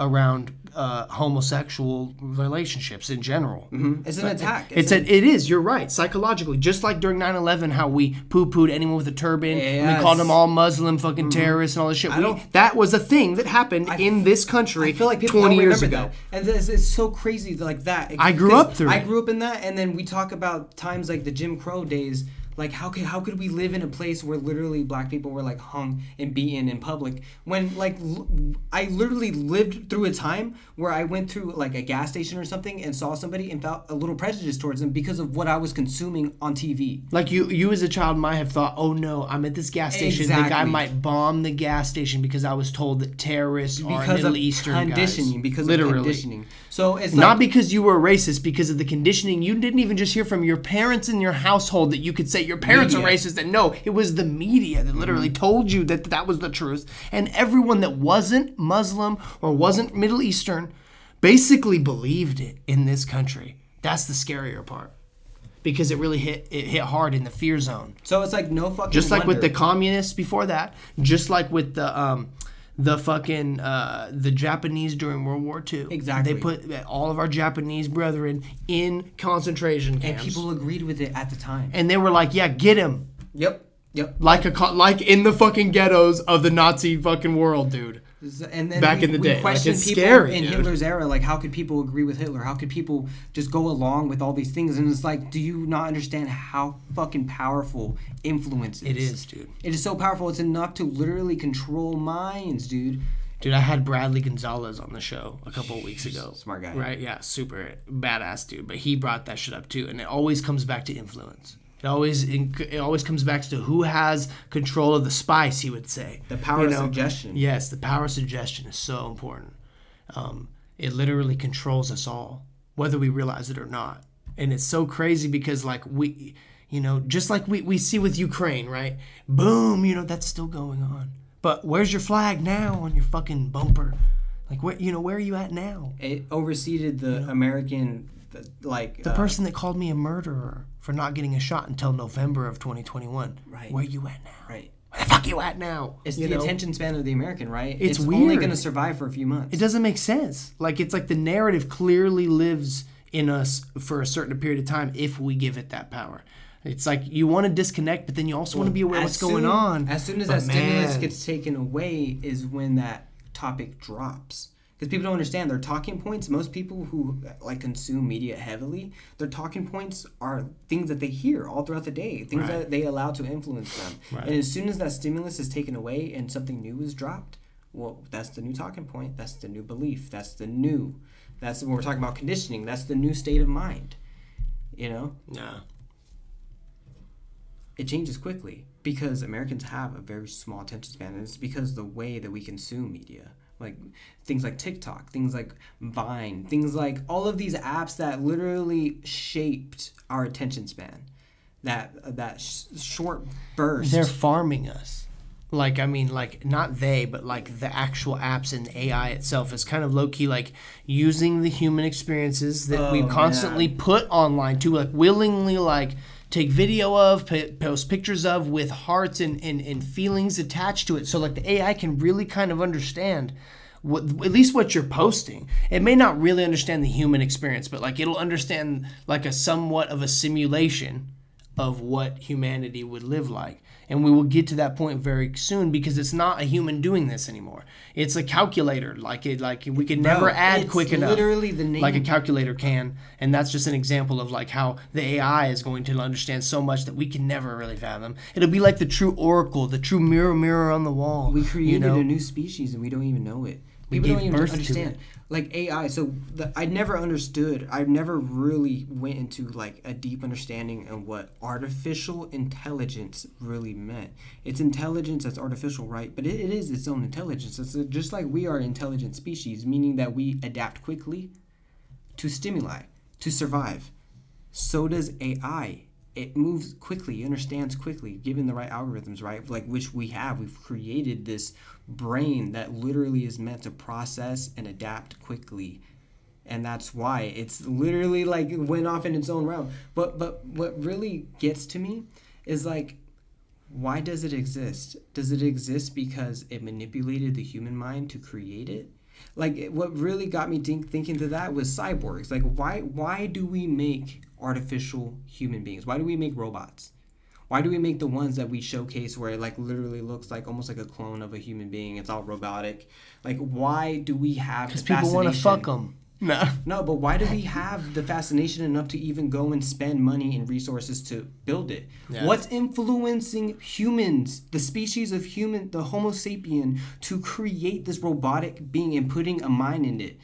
around uh, homosexual relationships in general It's an attack. It's a, it is. You're right. Psychologically, just like during 9/11, how we poo-pooed anyone with a turban, and we Mm-hmm. called them all Muslim fucking terrorists and all this shit. We, that was a thing that happened in this country I feel like people 20 don't years ago. that, and this it's so crazy like that. I grew up through I grew up in that, and then we talk about times like the Jim Crow days. Like how could how could we live in a place where literally black people were like hung and beaten in public when like l- I literally lived through a time where I went through like a gas station or something and saw somebody and felt a little prejudice towards them because of what I was consuming on TV. Like you, you as a child might have thought, "Oh no, I'm at this gas station. The guy might bomb the gas station because I was told that terrorists are Because Middle of Eastern conditioning, guys." because literally. of conditioning. So it's Not like, because you were a racist, because of the conditioning. You didn't even just hear from your parents in your household that you could say your parents are racist. And no, it was the media that literally told you that that was the truth. And everyone that wasn't Muslim or wasn't Middle Eastern basically believed it in this country. That's the scarier part. Because it really hit it hit hard in the fear zone. so it's like no fucking Just like with the communists before that, just like with the um the fucking uh the Japanese during World War II. Exactly. They put all of our Japanese brethren in concentration camps. and people agreed with it at the time. and they were like, "Yeah, get him." Yep. Yep. Like a like in the fucking ghettos of the Nazi fucking world, dude. And then Back we, in the we day. Like, question it's people scary, in dude. Hitler's era, like how could people agree with Hitler? How could people just go along with all these things? And it's like, do you not understand how fucking powerful influence is? It is, dude. It is so powerful. It's enough to literally control minds, dude. Dude, I had Bradley Gonzalez on the show a couple of weeks ago. Smart guy. Right? Yeah, super badass dude. But he brought that shit up too, and it always comes back to influence. It always it always comes back to who has control of the spice. He would say The power You of suggestion. Yes, the power of suggestion is so important. Um, it literally controls us all, whether we realize it or not. And it's so crazy because, like, we, you know, just like we, we see with Ukraine, right? Boom, you know, that's still going on. But where's your flag now on your fucking bumper? Like, where, you know, where are you at now? It overseeded the American, the, like The uh, person that called me a murderer for not getting a shot until November of 2021. Right. Where you at now? right. Where the fuck you at now? It's You the know? attention span of the American, right? It's only weird. going to survive for a few months. It doesn't make sense. Like it's like the narrative clearly lives in us for a certain period of time if we give it that power. It's like you want to disconnect, but then you also want to be aware of what's going on. As soon as But that stimulus gets taken away, is when that topic drops. Because people don't understand their talking points. Most people who like consume media heavily, their talking points are things that they hear all throughout the day, things Right. that they allow to influence them. Right. And as soon as that stimulus is taken away and something new is dropped, well, that's the new talking point. That's the new belief. That's the new. That's when we're talking about conditioning. That's the new state of mind. You know, yeah, it changes quickly because Americans have a very small attention span, and it's because the way that we consume media, like things like TikTok, things like Vine, things like all of these apps that literally shaped our attention span. That that sh- short burst. they're farming us. Like I mean, like not they, but like the actual apps and AI itself is kind of low key, like using the human experiences that we Oh, constantly put online to like willingly like take video of, post pictures of with hearts and, and, and feelings attached to it. So like the AI can really kind of understand what at least what you're posting. It may not really understand the human experience, but like it'll understand like a somewhat of a simulation of what humanity would live like. And we will get to that point very soon because it's not a human doing this anymore. It's a calculator. Like it like we can never add it's quick enough. literally the name- like a calculator can. And that's just an example of like how the AI is going to understand so much that we can never really fathom. It'll be like the true oracle, the true mirror mirror on the wall. we created you know? a new species and we don't even know it. We don't gave even birth to understand. it. Like AI, so the, I never understood. I never really went into like a deep understanding of what artificial intelligence really meant. It's intelligence that's artificial, right? But it, it is its own intelligence. It's just like we are intelligent species, meaning that we adapt quickly to stimuli to survive. So does AI. It moves quickly, understands quickly, given the right algorithms, right? Like which we have. We've created this brain that literally is meant to process and adapt quickly. And that's why it's literally like it went off in its own realm. But but what really gets to me is like why does it exist? Does it exist because it manipulated the human mind to create it? Like what really got me think, thinking to that was cyborgs. Like why why do we make artificial human beings? Why do we make robots? Why do we make the ones that we showcase where it like literally looks like almost like a clone of a human being? It's all robotic. Like why do we have Because the people want to fascination- fuck them. No. no, but why do we have the fascination enough to even go and spend money and resources to build it? Yeah. What's influencing humans, the species of human, the Homo sapien, to create this robotic being and putting a mind in it?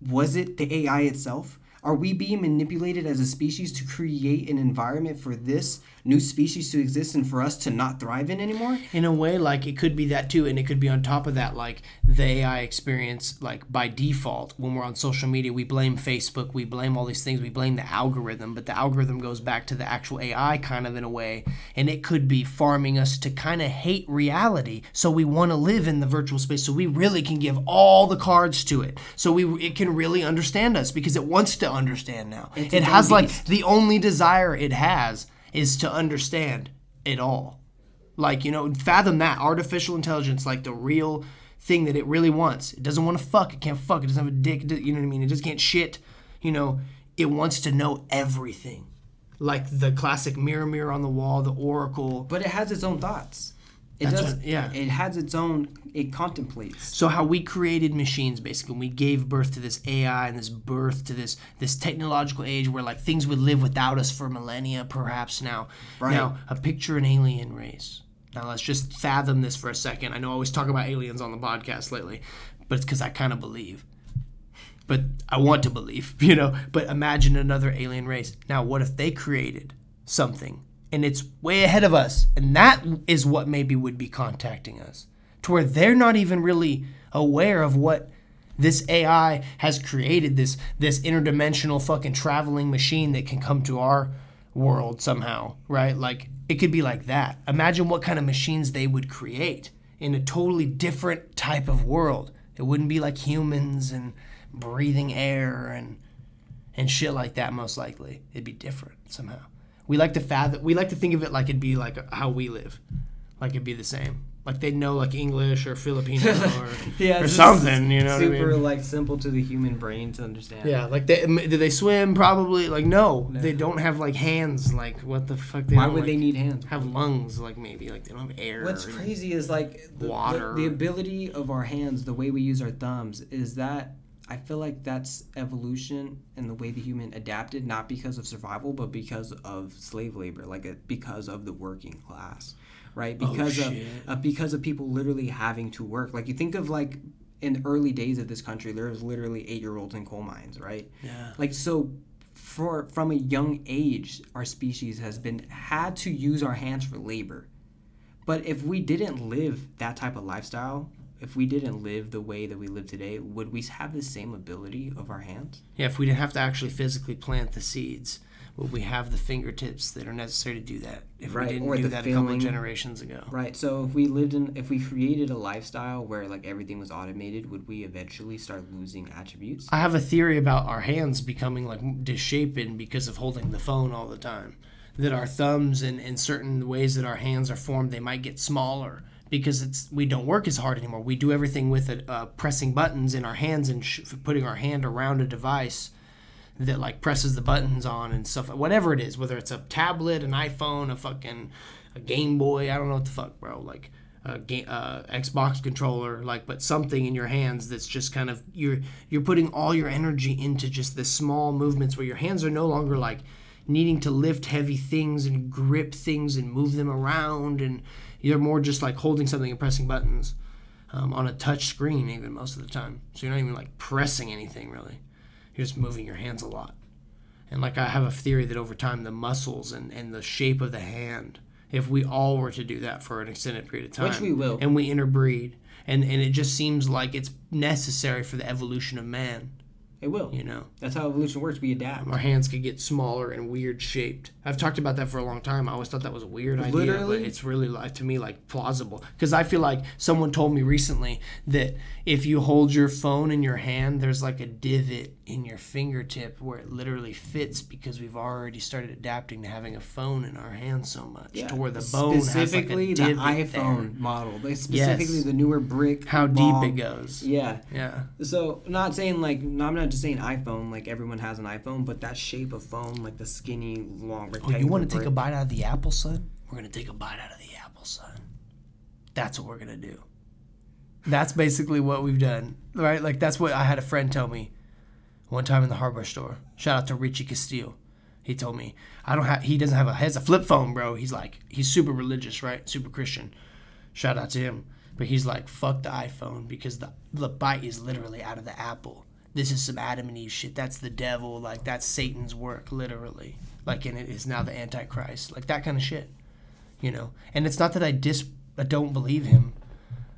Was it the AI itself? Are we being manipulated as a species to create an environment for this new species to exist and for us to not thrive in anymore? in a way like it could be that too and it could be on top of that like the ai experience like by default when we're on social media we blame facebook we blame all these things we blame the algorithm but the algorithm goes back to the actual ai kind of in a way and it could be farming us to kind of hate reality so we want to live in the virtual space so we really can give all the cards to it so we it can really understand us because it wants to understand now It's it has like beast. the only desire it has is to understand it all like, you know, fathom that artificial intelligence, like the real thing that it really wants. It doesn't want to fuck. It can't fuck. It doesn't have a dick. You know what I mean? It just can't shit. You know, it wants to know everything. Like the classic mirror, mirror on the wall, the oracle. But it has its own thoughts. It That's does. what- yeah. It has its own. It contemplates. So how we created machines basically, and we gave birth to this AI and this birth to this this technological age where like things would live without us for millennia, perhaps now. Right. Now, a picture an alien race. Now let's just fathom this for a second. I know I always talk about aliens on the podcast lately, but it's because I kind of believe. But I want to believe, [LAUGHS] you know. But imagine another alien race. Now, what if they created something and it's way ahead of us, and that is what maybe would be contacting us, to where they're not even really aware of what this AI has created this this interdimensional fucking traveling machine that can come to our world somehow, right? Like it could be like that. Imagine what kind of machines they would create in a totally different type of world. It wouldn't be like humans and breathing air and and shit like that most likely. It'd be different somehow. We like to fathom we like to think of it like it'd be like how we live. Like it'd be the same. Like they'd know like English or Filipino [LAUGHS] or, or something, you know what I Super mean? like simple to the human brain to understand. Yeah, like they do they swim? Probably. Like no, they don't have like hands. Like what the fuck? They Why would they need hands? have lungs? Like maybe like they don't have air. What's crazy is like the, Water. The, the ability of our hands, the way we use our thumbs, is that I feel like that's evolution and the way the human adapted, not because of survival, but because of slave labor, like a, because of the working class, right? Because of Oh, shit. uh, because of people literally having to work. Like you think of like in the early days of this country, there was literally eight year olds in coal mines, right? Yeah. Like so for from a young age our species has been had to use our hands for labor. But if we didn't live that type of lifestyle, if we didn't live the way that we live today, would we have the same ability of our hands? Yeah, if we didn't have to actually physically plant the seeds, would we have the fingertips that are necessary to do that? If Right, we didn't or do that a couple generations ago. Right. So if we lived in if we created a lifestyle where like everything was automated, would we eventually start losing attributes? I have a theory about our hands becoming like disshapen because of holding the phone all the time. That our thumbs and in certain ways that our hands are formed, they might get smaller because it's we don't work as hard anymore. We do everything with it, uh, pressing buttons in our hands and sh- putting our hand around a device that like presses the buttons on and stuff. Whatever it is, whether it's a tablet, an iPhone, a fucking a Game Boy, I don't know what the fuck, bro. Like a game, uh, Xbox controller, like, but something in your hands that's just kind of you're you're putting all your energy into just the small movements where your hands are no longer like needing to lift heavy things and grip things and move them around, and you're more just like holding something and pressing buttons um, on a touch screen, even most of the time. So you're not even like pressing anything really. You're just moving your hands a lot. And like I have a theory that over time the muscles and, and the shape of the hand, if we all were to do that for an extended period of time, Which we will. and we interbreed, and and it just seems like it's necessary for the evolution of man. It will. You know, That's how evolution works. We adapt. our hands could get smaller and weird shaped. I've talked about that for a long time. I always thought that was a weird idea, Literally? but it's really like to me like plausible because I feel like someone told me recently that if you hold your phone in your hand, there's like a divot in your fingertip where it literally fits because we've already started adapting to having a phone in our hand so much to where the bone specifically has like a the iPhone there. model. They specifically Yes. the newer brick. How deep it goes. Yeah. Yeah. So not saying like no, I'm not just saying iPhone like everyone has an iPhone, but that shape of phone like the skinny long Oh, you want to take a bite out of the apple, son? We're gonna take a bite out of the apple, son. That's what we're gonna do. That's basically what we've done, right? Like that's what I had a friend tell me one time in the hardware store. Shout out to Richie Castillo. He told me I don't have. He doesn't have a. Has a flip phone, bro. He's like he's super religious, right? Super Christian. Shout out to him. But he's like fuck the iPhone because the the bite is literally out of the apple. This is some Adam and Eve shit. That's the devil. Like that's Satan's work, literally. Like and it is now the Antichrist. Like that kind of shit. You know. And it's not that I dis. I don't believe him.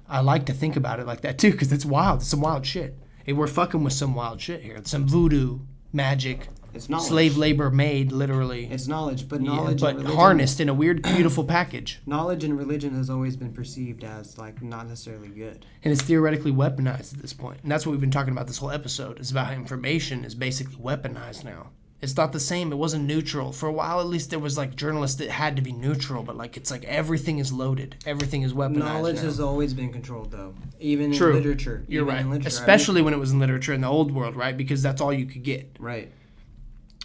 I like to think about it like that too, because it's wild. It's some wild shit. And we're fucking with some wild shit here. Some voodoo magic, It's knowledge. slave labor made, literally. It's knowledge, but Yeah, knowledge, but and religion, harnessed in a weird, beautiful package. Knowledge and religion has always been perceived as like not necessarily good. And it's theoretically weaponized at this point. And that's what we've been talking about this whole episode. Is about how information is basically weaponized now. It's not the same. It wasn't neutral. For a while, at least, there was like journalists that had to be neutral, but like it's like everything is loaded. Everything is weaponized. Knowledge now. has always been controlled, though, even in literature. You're even right. literature. I mean- Especially when it was in literature in the old world, right? Because that's all you could get. right.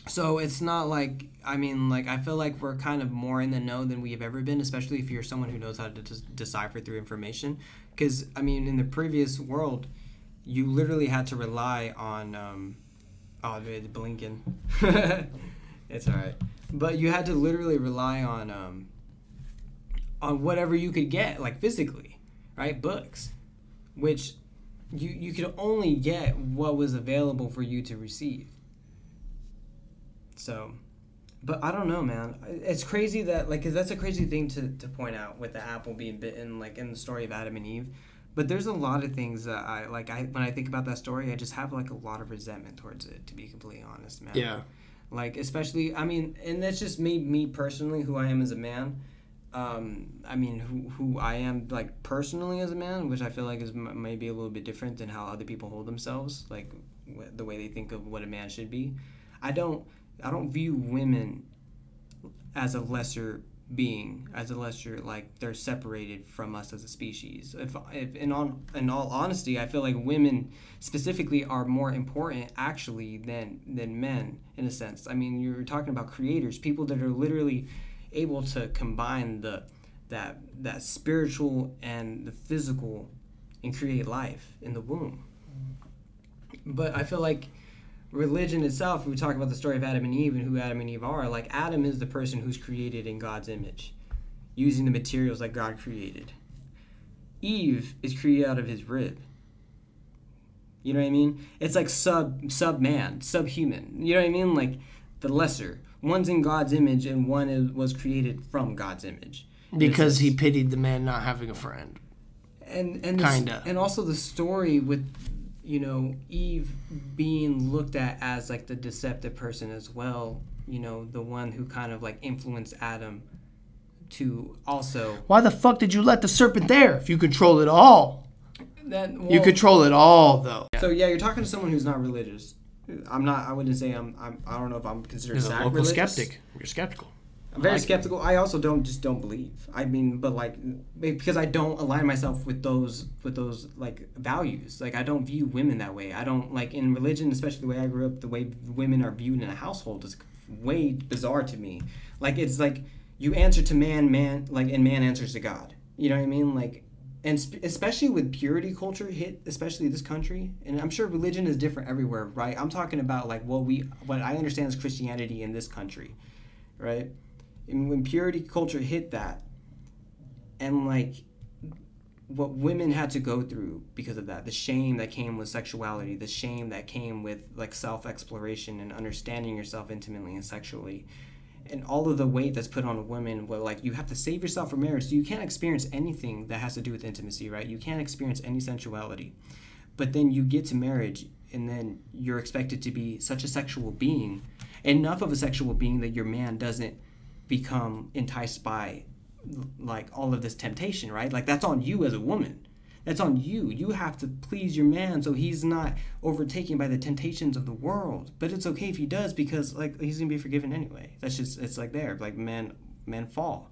so it's not like I mean, like I feel like we're kind of more in the know than we have ever been, especially if you're someone who knows how to des- decipher through information. Because I mean, in the previous world, you literally had to rely on. Um, oh, the blinking. [LAUGHS] it's all right, but you had to literally rely on um, on whatever you could get, like physically, right? Books, which you you could only get what was available for you to receive. So, but I don't know, man. It's crazy that like, cause that's a crazy thing to to point out with the apple being bitten, like in the story of Adam and Eve. But there's a lot of things that I like. I when I think about that story, I just have like a lot of resentment towards it. To be completely honest, man. Yeah. Like especially, I mean, and that's just me, me personally, who I am as a man. Um, I mean, who who I am like personally as a man, which I feel like is m- maybe a little bit different than how other people hold themselves, like wh- the way they think of what a man should be. I don't I don't view women as a lesser being, as unless you're like they're separated from us as a species. If, if in on in all honesty, I feel like women specifically are more important actually than than men in a sense. I mean, you're talking about creators, people that are literally able to combine the that that spiritual and the physical and create life in the womb. But I feel like religion itself, we talk about the story of Adam and Eve and who Adam and Eve are, like Adam is the person who's created in God's image, using the materials that God created. Eve is created out of his rib. You know what I mean? It's like sub sub man, subhuman. You know what I mean? Like the lesser. One's in God's image and one is, was created from God's image. Because he pitied the man not having a friend. and and Kinda. and also the story with you know Eve being looked at as like the deceptive person as well. You know, the one who kind of like influenced Adam to also Why the fuck did you let the serpent there if you control it all? that You control it all, though. So yeah, you're talking to someone who's not religious. I'm not. I wouldn't say I'm. I'm I don't know if I'm considered As a local sacrilegious. skeptic, you're skeptical. Very like it. skeptical. I also don't just don't believe. I mean, but like because I don't align myself with those with those like values. Like I don't view women that way. I don't like in religion, especially the way I grew up, the way women are viewed in a household is way bizarre to me. Like it's like you answer to man, man, like and man answers to God. You know what I mean? Like and sp- especially with purity culture hit especially this country and i'm sure religion is different everywhere right i'm talking about like what we what i understand is christianity in this country right and when purity culture hit that and like what women had to go through because of that the shame that came with sexuality the shame that came with like self-exploration and understanding yourself intimately and sexually and all of the weight that's put on a woman where like you have to save yourself for marriage. So you can't experience anything that has to do with intimacy right? You can't experience any sensuality. But then you get to marriage and then you're expected to be such a sexual being enough of a sexual being that your man doesn't become enticed by like all of this temptation right? Like that's on you as a woman. That's on you. You have to please your man so he's not overtaken by the temptations of the world. But it's okay if he does because like he's gonna be forgiven anyway. That's just it's like there like men men fall.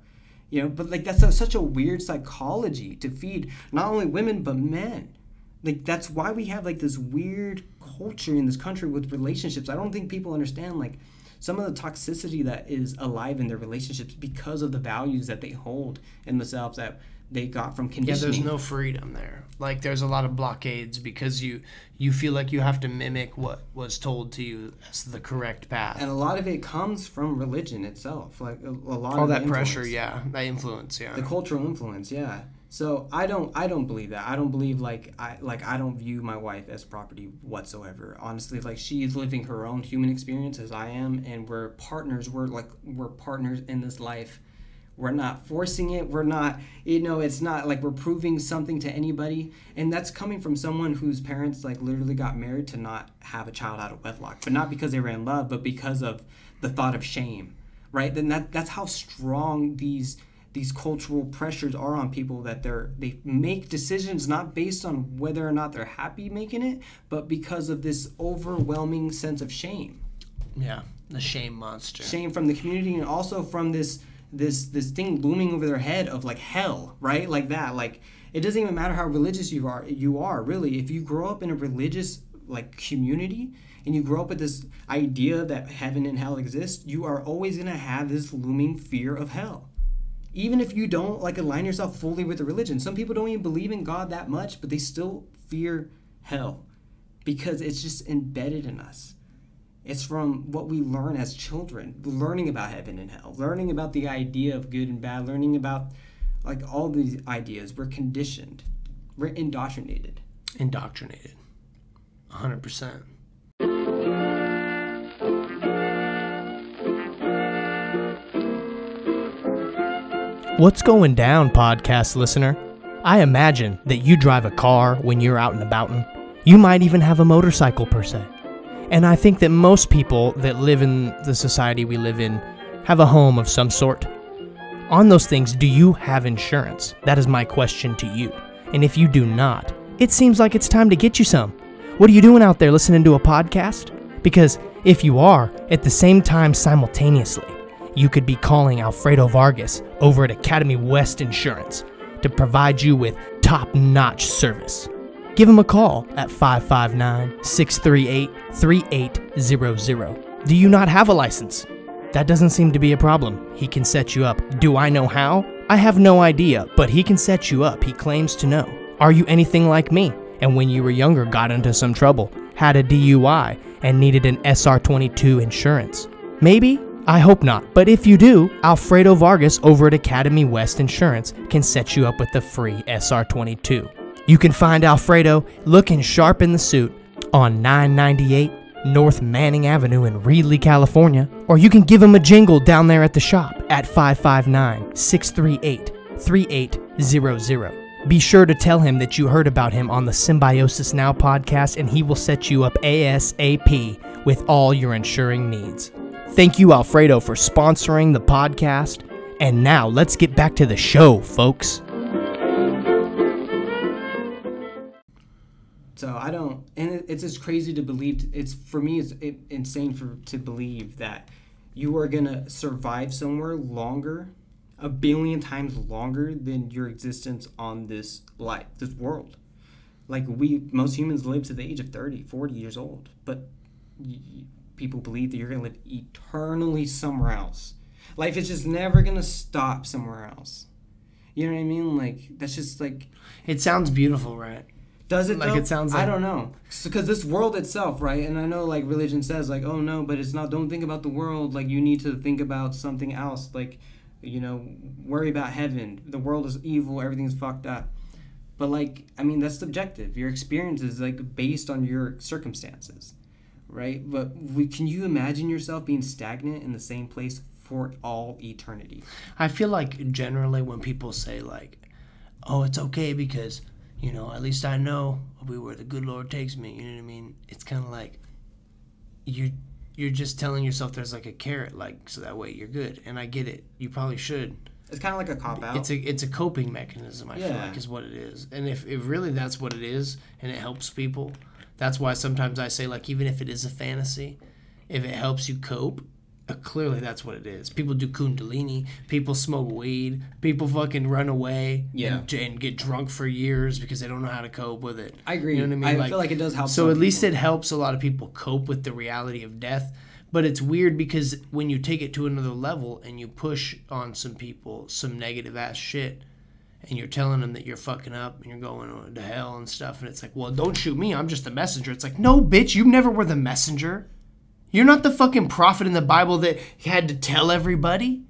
You know but like that's a, such a weird psychology to feed not only women but men. Like that's why we have like this weird culture in this country with relationships. I don't think people understand like some of the toxicity that is alive in their relationships because of the values that they hold in themselves that they got from conditioning. Yeah, there's no freedom there. Like there's a lot of blockades because you you feel like you have to mimic what was told to you as the correct path. and a lot of it comes from religion itself like a, a lot all of that pressure, yeah, that influence, yeah. the cultural influence yeah so i don't i don't believe that. I don't believe like i like i don't view my wife as property whatsoever. Honestly like she is living her own human experience as i am and we're partners. We're like we're partners in this life. We're not forcing it. We're not you know it's not like we're proving something to anybody. And that's coming from someone whose parents like literally got married to not have a child out of wedlock. But not because they were in love but because of the thought of shame right? Then that that's how strong these these cultural pressures are on people that they're they make decisions not based on whether or not they're happy making it but because of this overwhelming sense of shame yeah, the shame monster. shame from the community and also from this this this thing looming over their head of like hell right like that like it doesn't even matter how religious you are you are really if you grow up in a religious like community and you grow up with this idea that heaven and hell exist, you are always going to have this looming fear of hell. Even if you don't like align yourself fully with the religion. Some people don't even believe in God that much, but they still fear hell because it's just embedded in us. It's from what we learn as children, learning about heaven and hell, learning about the idea of good and bad, learning about like all these ideas. We're conditioned, we're indoctrinated. Indoctrinated. 100%. What's going down, podcast listener? I imagine that you drive a car when you're out and about. You might even have a motorcycle per se. And I think that most people that live in the society we live in have a home of some sort. On those things, do you have insurance? That is my question to you. And if you do not, it seems like it's time to get you some. What are you doing out there listening to a podcast? Because if you are, at the same time simultaneously, you could be calling Alfredo Vargas over at Academy West Insurance to provide you with top notch service. Give him a call at 559 638 3800. Do you not have a license? That doesn't seem to be a problem. He can set you up. Do I know how? I have no idea, but he can set you up. He claims to know. Are you anything like me? And when you were younger, got into some trouble, had a DUI, and needed an SR22 insurance? Maybe I hope not, but if you do, Alfredo Vargas over at Academy West Insurance can set you up with the free SR22. You can find Alfredo looking sharp in the suit on 998 North Manning Avenue in Reedley, California, or you can give him a jingle down there at the shop at 559 638 3800. Be sure to tell him that you heard about him on the Symbiosis Now podcast, and he will set you up ASAP with all your insuring needs. Thank you, Alfredo, for sponsoring the podcast. And now let's get back to the show, folks. So I don't, and it, it's just crazy to believe. It's for me, it's it, insane for to believe that you are gonna survive somewhere longer, a billion times longer than your existence on this life, this world. Like we, most humans live to the age of 30, 40 years old, but people believe that you're gonna live eternally somewhere else. Life is just never gonna stop somewhere else. You know what I mean? Like that's just like It sounds beautiful, right? does it? Like, though? it sounds I don't know, because this world itself, right? And I know like religion says like, oh no, but it's not. Don't think about the world. Like you need to think about something else. Like, you know, worry about heaven. The world is evil. Everything's fucked up. But like, I mean, that's subjective. Your experience is like based on your circumstances, right? But we, can you imagine yourself being stagnant in the same place for all eternity? I feel like generally when people say like, "Oh, it's okay because you know at least I know I'll be where the good Lord takes me," you know what I mean? It's kind of like you you're just telling yourself there's like a carrot, like so that way you're good. And I get it. You probably should. It's kind of like a cop out. It's a it's a coping mechanism. I feel like is what it is. And if, if really that's what it is, and it helps people, that's why sometimes I say like even if it is a fantasy, if it helps you cope, uh, clearly that's what it is. People do kundalini. People smoke weed. People fucking run away. Yeah. And, and get drunk for years because they don't know how to cope with it. I agree. You know what I mean? I feel like it does help So at least people. it helps a lot of people cope with the reality of death. But it's weird because when you take it to another level and you push on some people some negative ass shit, and you're telling them that you're fucking up and you're going to hell and stuff, and it's like, well, don't shoot me. I'm just a messenger. It's like, no, bitch, you never were the messenger. You're not the fucking prophet in the Bible that had to tell everybody.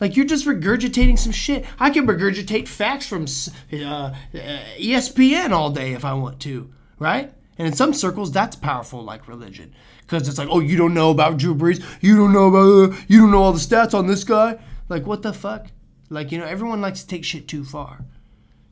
Like you're just regurgitating some shit. I can regurgitate facts from uh, uh, ESPN all day if I want to, right? And in some circles, that's powerful, like religion, because it's like, oh, you don't know about Drew Brees, you don't know about, uh, you don't know all the stats on this guy. Like, what the fuck? Like, you know, everyone likes to take shit too far.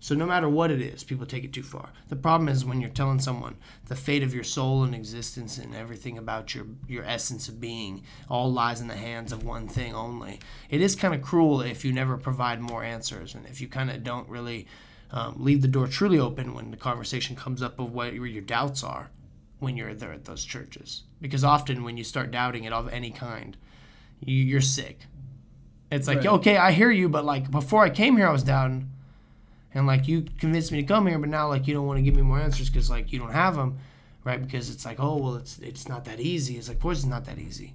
So no matter what it is, people take it too far. The problem is when you're telling someone the fate of your soul and existence and everything about your your essence of being all lies in the hands of one thing only. It is kind of cruel if you never provide more answers and if you kind of don't really um, leave the door truly open when the conversation comes up of what your doubts are when you're there at those churches. Because often when you start doubting it of any kind, you, you're sick. It's like, Right. okay, I hear you, but like before I came here, I was doubting and like you convinced me to come here but now like you don't want to give me more answers because like you don't have them right? Because it's like, oh well, it's it's not that easy. It's like, of course, it's not that easy.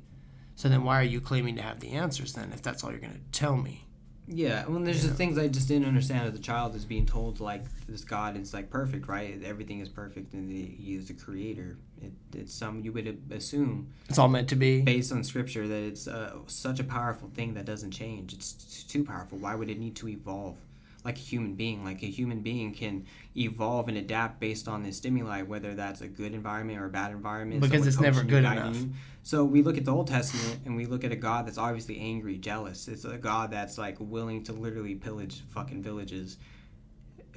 So then, why are you claiming to have the answers then, if that's all you're gonna tell me? Yeah, well, there's just things I just didn't understand as a child is being told like this God is like perfect, right? Everything is perfect, and he he is the creator. It, it's some you would assume It's all meant to be. based on scripture that it's uh, such a powerful thing that doesn't change. It's too powerful. Why would it need to evolve? Like a human being, like a human being can evolve and adapt based on the stimuli, whether that's a good environment or a bad environment. Because someone it's never good enough. you. So we look at the Old Testament and we look at a God that's obviously angry, jealous. It's a God that's like willing to literally pillage fucking villages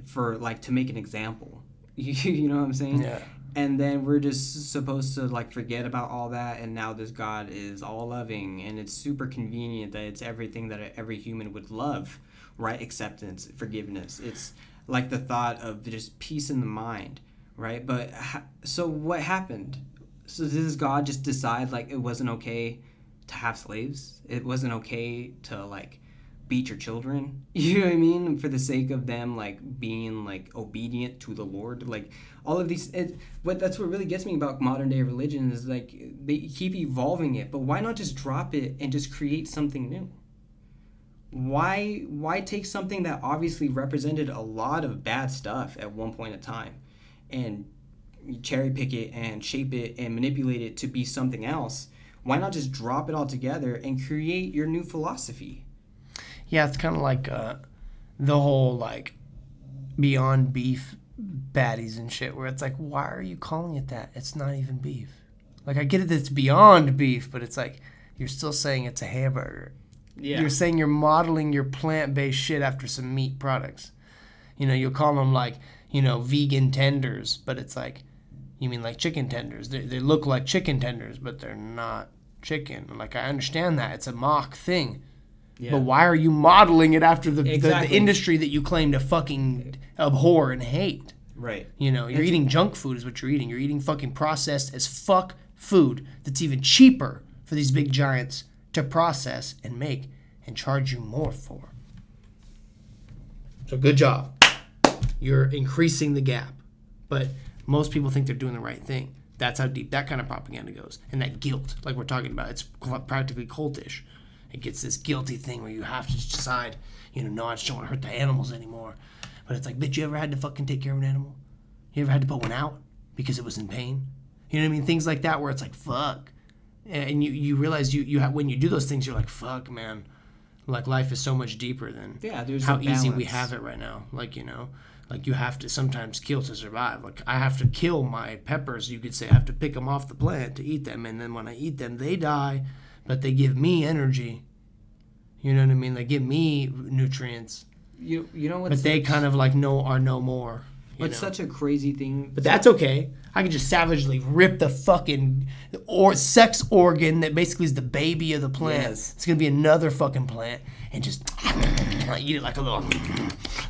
for like to make an example. [LAUGHS] you know what I'm saying? Yeah. and then we're just supposed to like forget about all that and now this god is all loving and it's super convenient that it's everything that every human would love right acceptance forgiveness. It's like the thought of just peace in the mind right? But ha- so what happened? So does god just decide like it wasn't okay to have slaves? It wasn't okay to like beat your children? [LAUGHS] You know what i mean? For the sake of them like being like obedient to the lord? Like all of these it, what that's what really gets me about modern day religion is like they keep evolving it but why not just drop it and just create something new why why take something that obviously represented a lot of bad stuff at one point in time and cherry pick it and shape it and manipulate it to be something else why not just drop it all together and create your new philosophy Yeah, it's kind of like uh, the whole like Beyond Beef baddies and shit, where it's like, why are you calling it that? It's not even beef. Like, I get it it's Beyond Beef, but it's like you're still saying it's a hamburger. Yeah You're saying you're modeling your plant based shit after some meat products. You know, you'll call them like, you know, vegan tenders, but it's like, you mean like chicken tenders. They, they look like chicken tenders, but they're not chicken. Like, I understand that. It's a mock thing. yeah. But why are you modeling it after the, the, the industry that you claim to fucking abhor and hate? right You know, you're eating junk food is what you're eating. You're eating fucking processed as fuck food that's even cheaper for these big giants to process and make and charge you more for. So good job. You're increasing the gap. But most people think they're doing the right thing. That's how deep that kind of propaganda goes. And that guilt, like we're talking about, it's practically cultish. It gets this guilty thing where you have to decide, you know, no, I just don't want to hurt the animals anymore. But it's like, bitch, you ever had to fucking take care of an animal? You ever had to put one out because it was in pain? You know what I mean? Things like that where it's like, fuck. And you, you realize you, you have, when you do those things, you're like, fuck, man. Like life is so much deeper than Yeah, there's how easy we have it right now. Like, you know, like you have to sometimes kill to survive. Like I have to kill my peppers, you could say. I have to pick them off the plant to eat them. And then when I eat them, they die, but they give me energy. You know what I mean? They give me nutrients, you, you know what's but they kind of like no are no more. What's know? such a crazy thing But that's okay. I can just savagely rip the fucking or sex organ that basically is the baby of the plant. Yes. It's gonna be another fucking plant, and just [CLEARS THROAT] eat it like a little,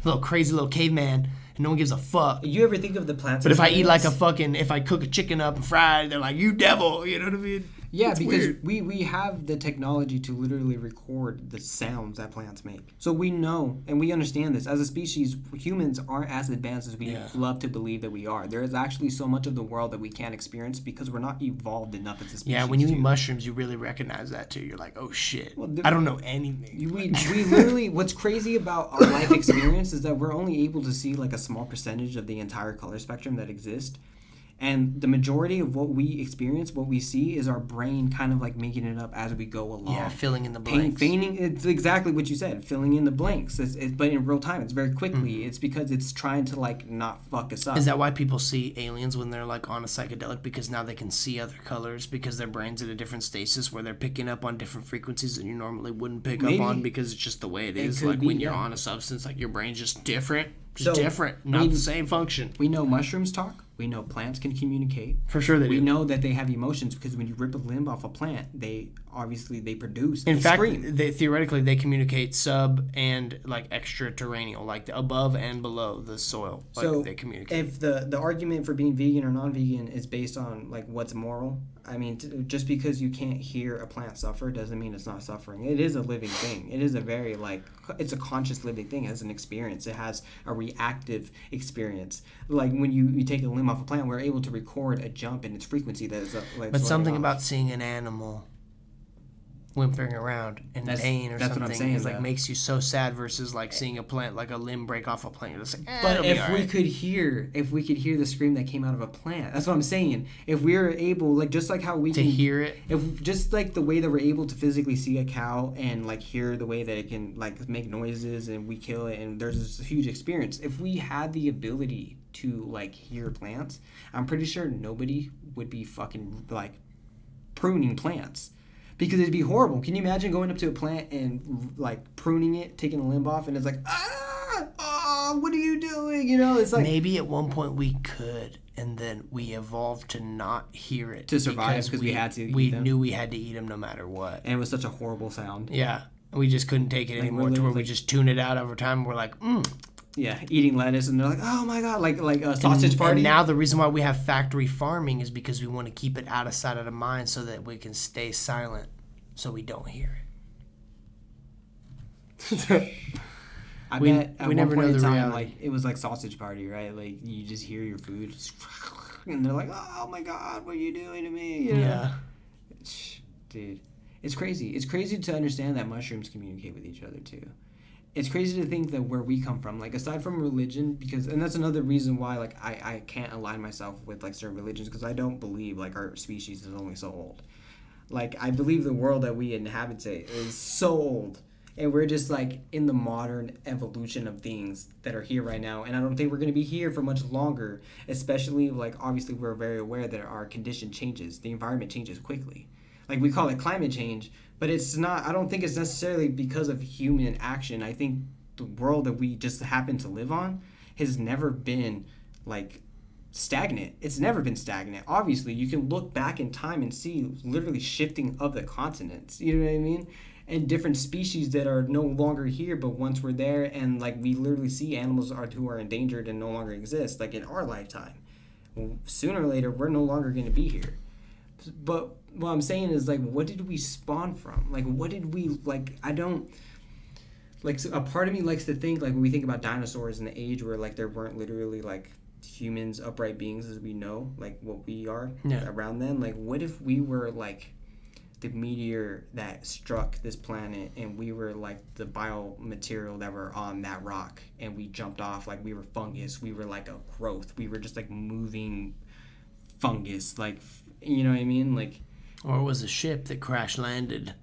little crazy little caveman, and no one gives a fuck. you ever think of the plants But if I eat like a fucking, if I cook a chicken up and fry it, they're like, "You devil," you know what I mean? Yeah, It's because weird. we we have the technology to literally record the sounds that plants make. So we know and we understand this. As a species, humans aren't as advanced as we Yeah. love to believe that we are. There is actually so much of the world that we can't experience because we're not evolved enough as a species. Yeah, when you to. eat mushrooms, you really recognize that too. You're like, "Oh shit, Well, I don't know anything." We, we literally what's crazy about our life experience is that we're only able to see like a small percentage of the entire color spectrum that exists and the majority of what we experience what we see is our brain kind of like making it up as we go along yeah, filling in the blanks. feigning it's exactly what you said filling in the blanks it's, it, but in real time it's very quickly Mm-hmm. it's because it's trying to like not fuck us up Is that why people see aliens when they're like on a psychedelic? Because now they can see other colors because their brain's at a different stasis where they're picking up on different frequencies that you normally wouldn't pick Maybe. up on because it's just the way it is. like be, when you're yeah. on a substance, like your brain's just different, just So, different, not the same function. we know mushrooms talk we know plants can communicate For sure, they we do. know that they have emotions because when you rip a limb off a plant they obviously they produce In they fact, they, theoretically, they communicate sub and like extraterrestrial, like the above and below the soil. Like so they communicate. if the the argument for being vegan or non-vegan is based on like what's moral i mean t- just because you can't hear a plant suffer doesn't mean it's not suffering it is a living thing it is a very like it's a conscious living thing it has an experience it has a reactive experience. Like when you, you take a limb off a plant, we're able to record a jump in its frequency that is uh, like But something off. about seeing an animal whimpering around in That's- pain or that's what I'm something saying, is like though. makes you so sad versus like seeing a plant like a limb break off a plant. You're just like, eh, But if we could hear, if we could hear the scream that came out of a plant, that's what I'm saying. If we were able, like just like how we to can hear it, if just like the way that we're able to physically see a cow and like hear the way that it can like make noises and we kill it and there's this huge experience if we had the ability to like hear plants i'm pretty sure nobody would be fucking like pruning plants because it'd be horrible can you imagine going up to a plant and like pruning it taking a limb off and it's like ah oh, what are you doing you know it's like maybe at one point we could, and then we evolved to not hear it To survive, 'cause we had to eat We knew we had to eat them no matter what. and it was such a horrible sound Yeah, we just couldn't take it anymore. To where we just tune it out over time. We're like, mm. yeah eating lettuce and they're like oh my god like like a sausage party And now the reason why we have factory farming is because we want to keep it out of sight, out of mind, so that we can stay silent, so we don't hear it. [LAUGHS] I We- bet at we one never point know in the time, reality. like it was like sausage party, right? Like you just hear your food, [LAUGHS] and they're like, "Oh my god, what are you doing to me?" You know? Yeah. Dude, it's crazy. It's crazy to understand that mushrooms communicate with each other too. It's crazy to think that where we come from, like aside from religion, because and that's another reason why like I I can't align myself with like certain religions because I don't believe like our species is only so old. Like I believe the world that we inhabit is so old, and we're just like in the modern evolution of things that are here right now. And I don't think we're gonna be here for much longer. Especially like obviously we're very aware that our condition changes, the environment changes quickly. Like we call it climate change, but it's not. I don't think it's necessarily because of human action. I think the world that we just happen to live on has never been like stagnant. It's never been stagnant. Obviously, you can look back in time and see literally shifting of the continents. You know what I mean? And different species that are no longer here, but once were there, and like we literally see animals are who are endangered and no longer exist, like in our lifetime. Sooner or later, we're no longer going to be here. But what I'm saying is like, what did we spawn from? Like, what did we like? I don't like a part of me likes to think like when we think about dinosaurs in the age where like there weren't literally like humans upright beings as we know like what we are Yeah. around them. like what if we were like the meteor that struck this planet and we were like the biomaterial that were on that rock and we jumped off like we were fungus we were like a growth we were just like moving fungus like you know what i mean like Or it was a ship that crash landed.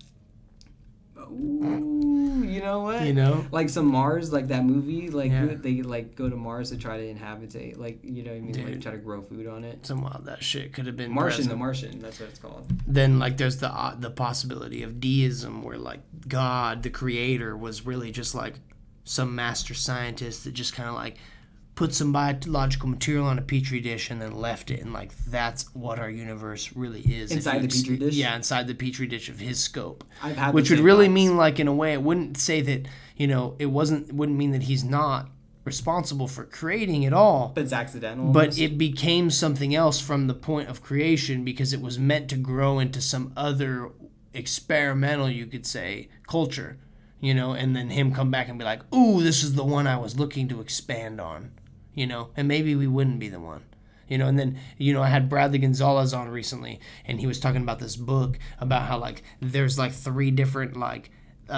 Ooh, you know what? You know? like some Mars, like that movie, like Yeah. they like go to Mars to try to inhabitate, like you know what I mean, like try to grow food on it. Some wild that shit could have been Martian, present. the Martian, that's what it's called. then like there's the uh, the possibility of deism where like god the creator was really just like some master scientist that just kind of like put some biological material on a petri dish and then left it and like that's what our universe really is Inside the petri dish? yeah inside the petri dish of his scope I've had which would really thoughts. mean like in a way it wouldn't say that you know it wasn't wouldn't mean that he's not responsible for creating it all But it's accidental. but almost. it became something else from the point of creation because it was meant to grow into some other experimental you could say culture you know and then him come back and be like ooh this is the one i was looking to expand on you know and maybe we wouldn't be the one you know and then you know i had bradley gonzalez on recently and he was talking about this book about how like there's like three different like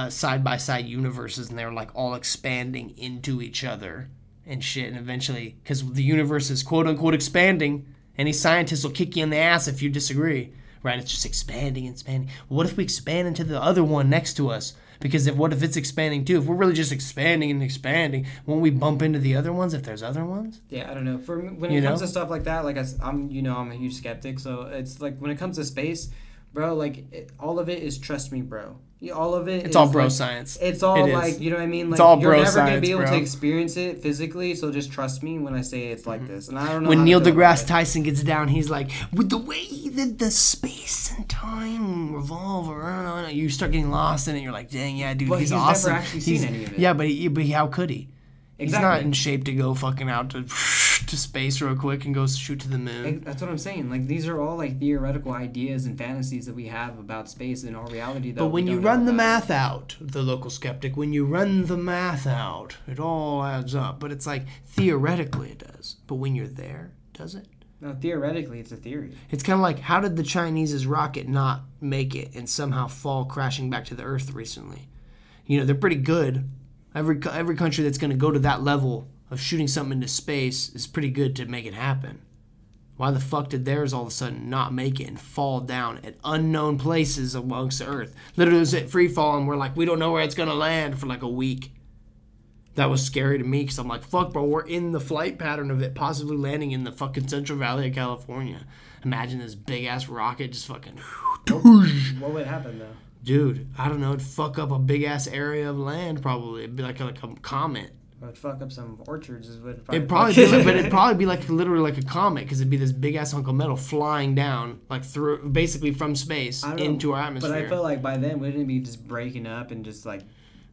side by side universes and they're like all expanding into each other and shit and eventually because the universe is quote unquote expanding any scientist will kick you in the ass if you disagree right? It's just expanding and expanding. What if we expand into the other one next to us because if what if it's expanding too if we're really just expanding and expanding won't we bump into the other ones if there's other ones yeah, I don't know. For when You it comes know? to stuff like that, like I, am you know, I'm a huge skeptic. So it's like when it comes to space, bro, like it, all of it is trust me, bro. All of it. it's all bro like, science It's all It like you know what I mean. Like all you're bro never gonna be able bro. to experience it physically, so just trust me when I say it's like mm-hmm. this. And I don't know when Neil deGrasse. Tyson gets down, he's like, with the way that the space and time revolve around, you start getting lost in it. You're like, dang, yeah, dude, But he's, he's never awesome. actually seen He's- any of it. Yeah, but he, but how could he? He's not in shape to go fucking out to [LAUGHS] to space real quick and go shoot to the moon. That's what I'm saying. Like these are all like theoretical ideas and fantasies that we have about space. In our reality, though, But when you run the about it. math out, the local skeptic, when you run the math out, it all adds up. But it's like theoretically it does. But when you're there, does it? no, theoretically, it's a theory. It's kind of like how did the Chinese's rocket not make it and somehow fall crashing back to the Earth recently? You know they're pretty good. Every every country that's going to go to that level of shooting something into space is pretty good to make it happen. Why the fuck did theirs all of a sudden not make it and fall down at unknown places amongst the Earth? Literally, it was at free fall, and we're like, we don't know where it's gonna land for like a week. That was scary to me because I'm like, fuck, bro, we're in the flight pattern of it possibly landing in the fucking Central Valley of California. Imagine this big ass rocket just fucking. [SIGHS] What would happen though? Dude, I don't know. It'd fuck up a big ass area of land probably. It'd be like a, like a comet. It would fuck up some orchards. Is what It'd probably be like, but it'd [LAUGHS] probably be like literally like a comet because it'd be this big ass hunk of metal flying down like through basically from space I don't know, into our atmosphere. But I feel like by then, wouldn't it be just breaking up and just like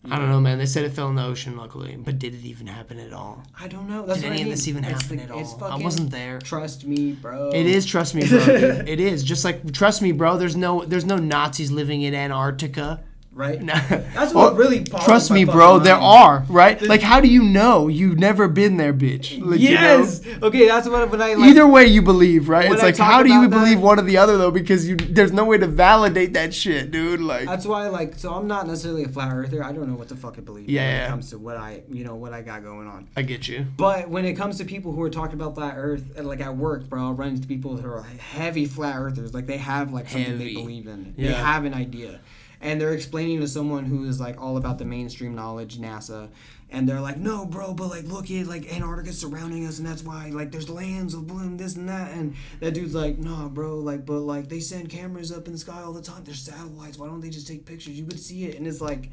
I don't know, man. They said it fell in the ocean, luckily, but did it even happen at all? I don't know. That's Did any I of this even It's happen the- at all? I wasn't there. Trust me, bro. It is, trust me, bro. [LAUGHS] it is just like trust me, bro. There's no, there's no Nazis living in Antarctica. Right. That's That's what really boggles Trust me, fucking bro. There are right. Like, how do you know? You've never been there, bitch. Like, you know? yes. Okay, that's what when I like. Either way, you believe, right? It's I like, how do you about that- believe one or the other though? Because you, there's no way to validate that shit, dude. Like, That's why, like, so I'm not necessarily a flat earther. I don't know what to fucking believe Yeah, when yeah. it comes to what I, you know, what I got going on. I get you. But when it comes to people who are talking about flat Earth, uh, like at work, bro, I'll run into people who are heavy flat earthers. Like they have like something they believe in. They have an idea, and they're explaining to someone who is like all about the mainstream knowledge, NASA, and they're like, "No, bro, but like look at like Antarctica surrounding us, and that's why like there's lands of bloom, this and that." And that dude's like, "Nah, bro, like but like they send cameras up in the sky all the time. There's satellites. Why don't they just take pictures? You would see it." And it's like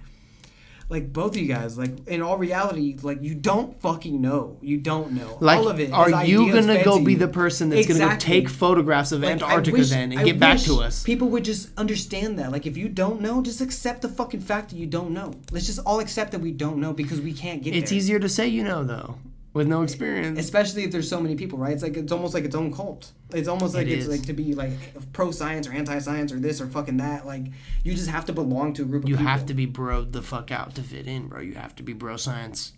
like both of you guys, like in all reality, like you don't fucking know. You don't know. Like, all of it. are you gonna go be the person that's gonna go take photographs of Like, Antarctica wish- then and I get back to us? People would just understand that. Like if you don't know, just accept the fucking fact that you don't know. Let's just all accept that we don't know because we can't get It's there. easier to say you know though, with no experience. Especially if there's so many people, right? It's like it's almost like its own cult. It's almost like It it's is. like to be like pro science or anti science or this or fucking that. Like you just have to belong to a group of You people. have to be bro the fuck out to fit in, bro. You have to be bro science.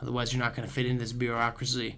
Otherwise, you're not gonna fit in this bureaucracy.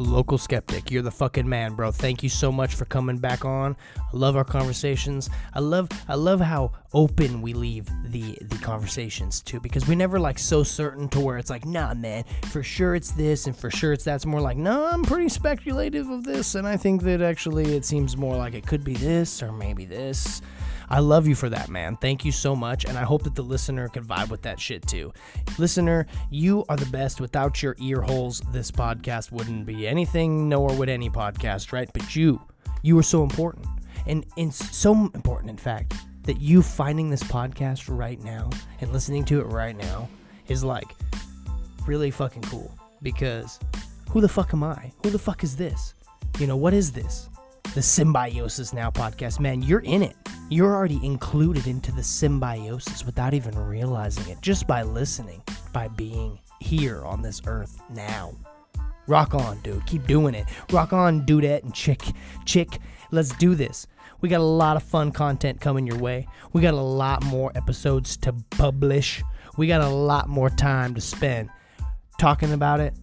Local skeptic, you're the fucking man, bro. Thank you so much for coming back on. I love our conversations. I love I love how open we leave the the conversations too because we never like so certain to where it's like, "Nah, man, for sure it's this and for sure it's that." It's more like, "No, I'm pretty speculative of this and I think that actually it seems more like it could be this or maybe this." I love you for that, man. Thank you so much. And I hope that the listener can vibe with that shit too. Listener, you are the best. Without your ear holes, this podcast wouldn't be anything, nor would any podcast, right? But you, you are so important. And, and so important, in fact, that you finding this podcast right now and listening to it right now is like really fucking cool. Because who the fuck am I? Who the fuck is this? You know, what is this? The Symbiosis Now podcast. Man, you're in it. You're already included into the symbiosis without even realizing it, just by listening, by being here on this earth now. Rock on, dude. Keep doing it. Rock on, dudette and chick. Chick, let's do this. We got a lot of fun content coming your way. We got a lot more episodes to publish. We got a lot more time to spend talking about it,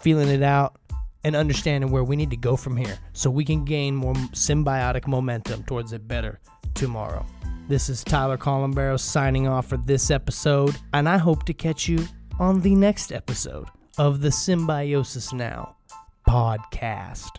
feeling it out, and understanding where we need to go from here so we can gain more symbiotic momentum towards a better tomorrow. This is Tyler Colombero signing off for this episode, and I hope to catch you on the next episode of the Symbiosis Now podcast.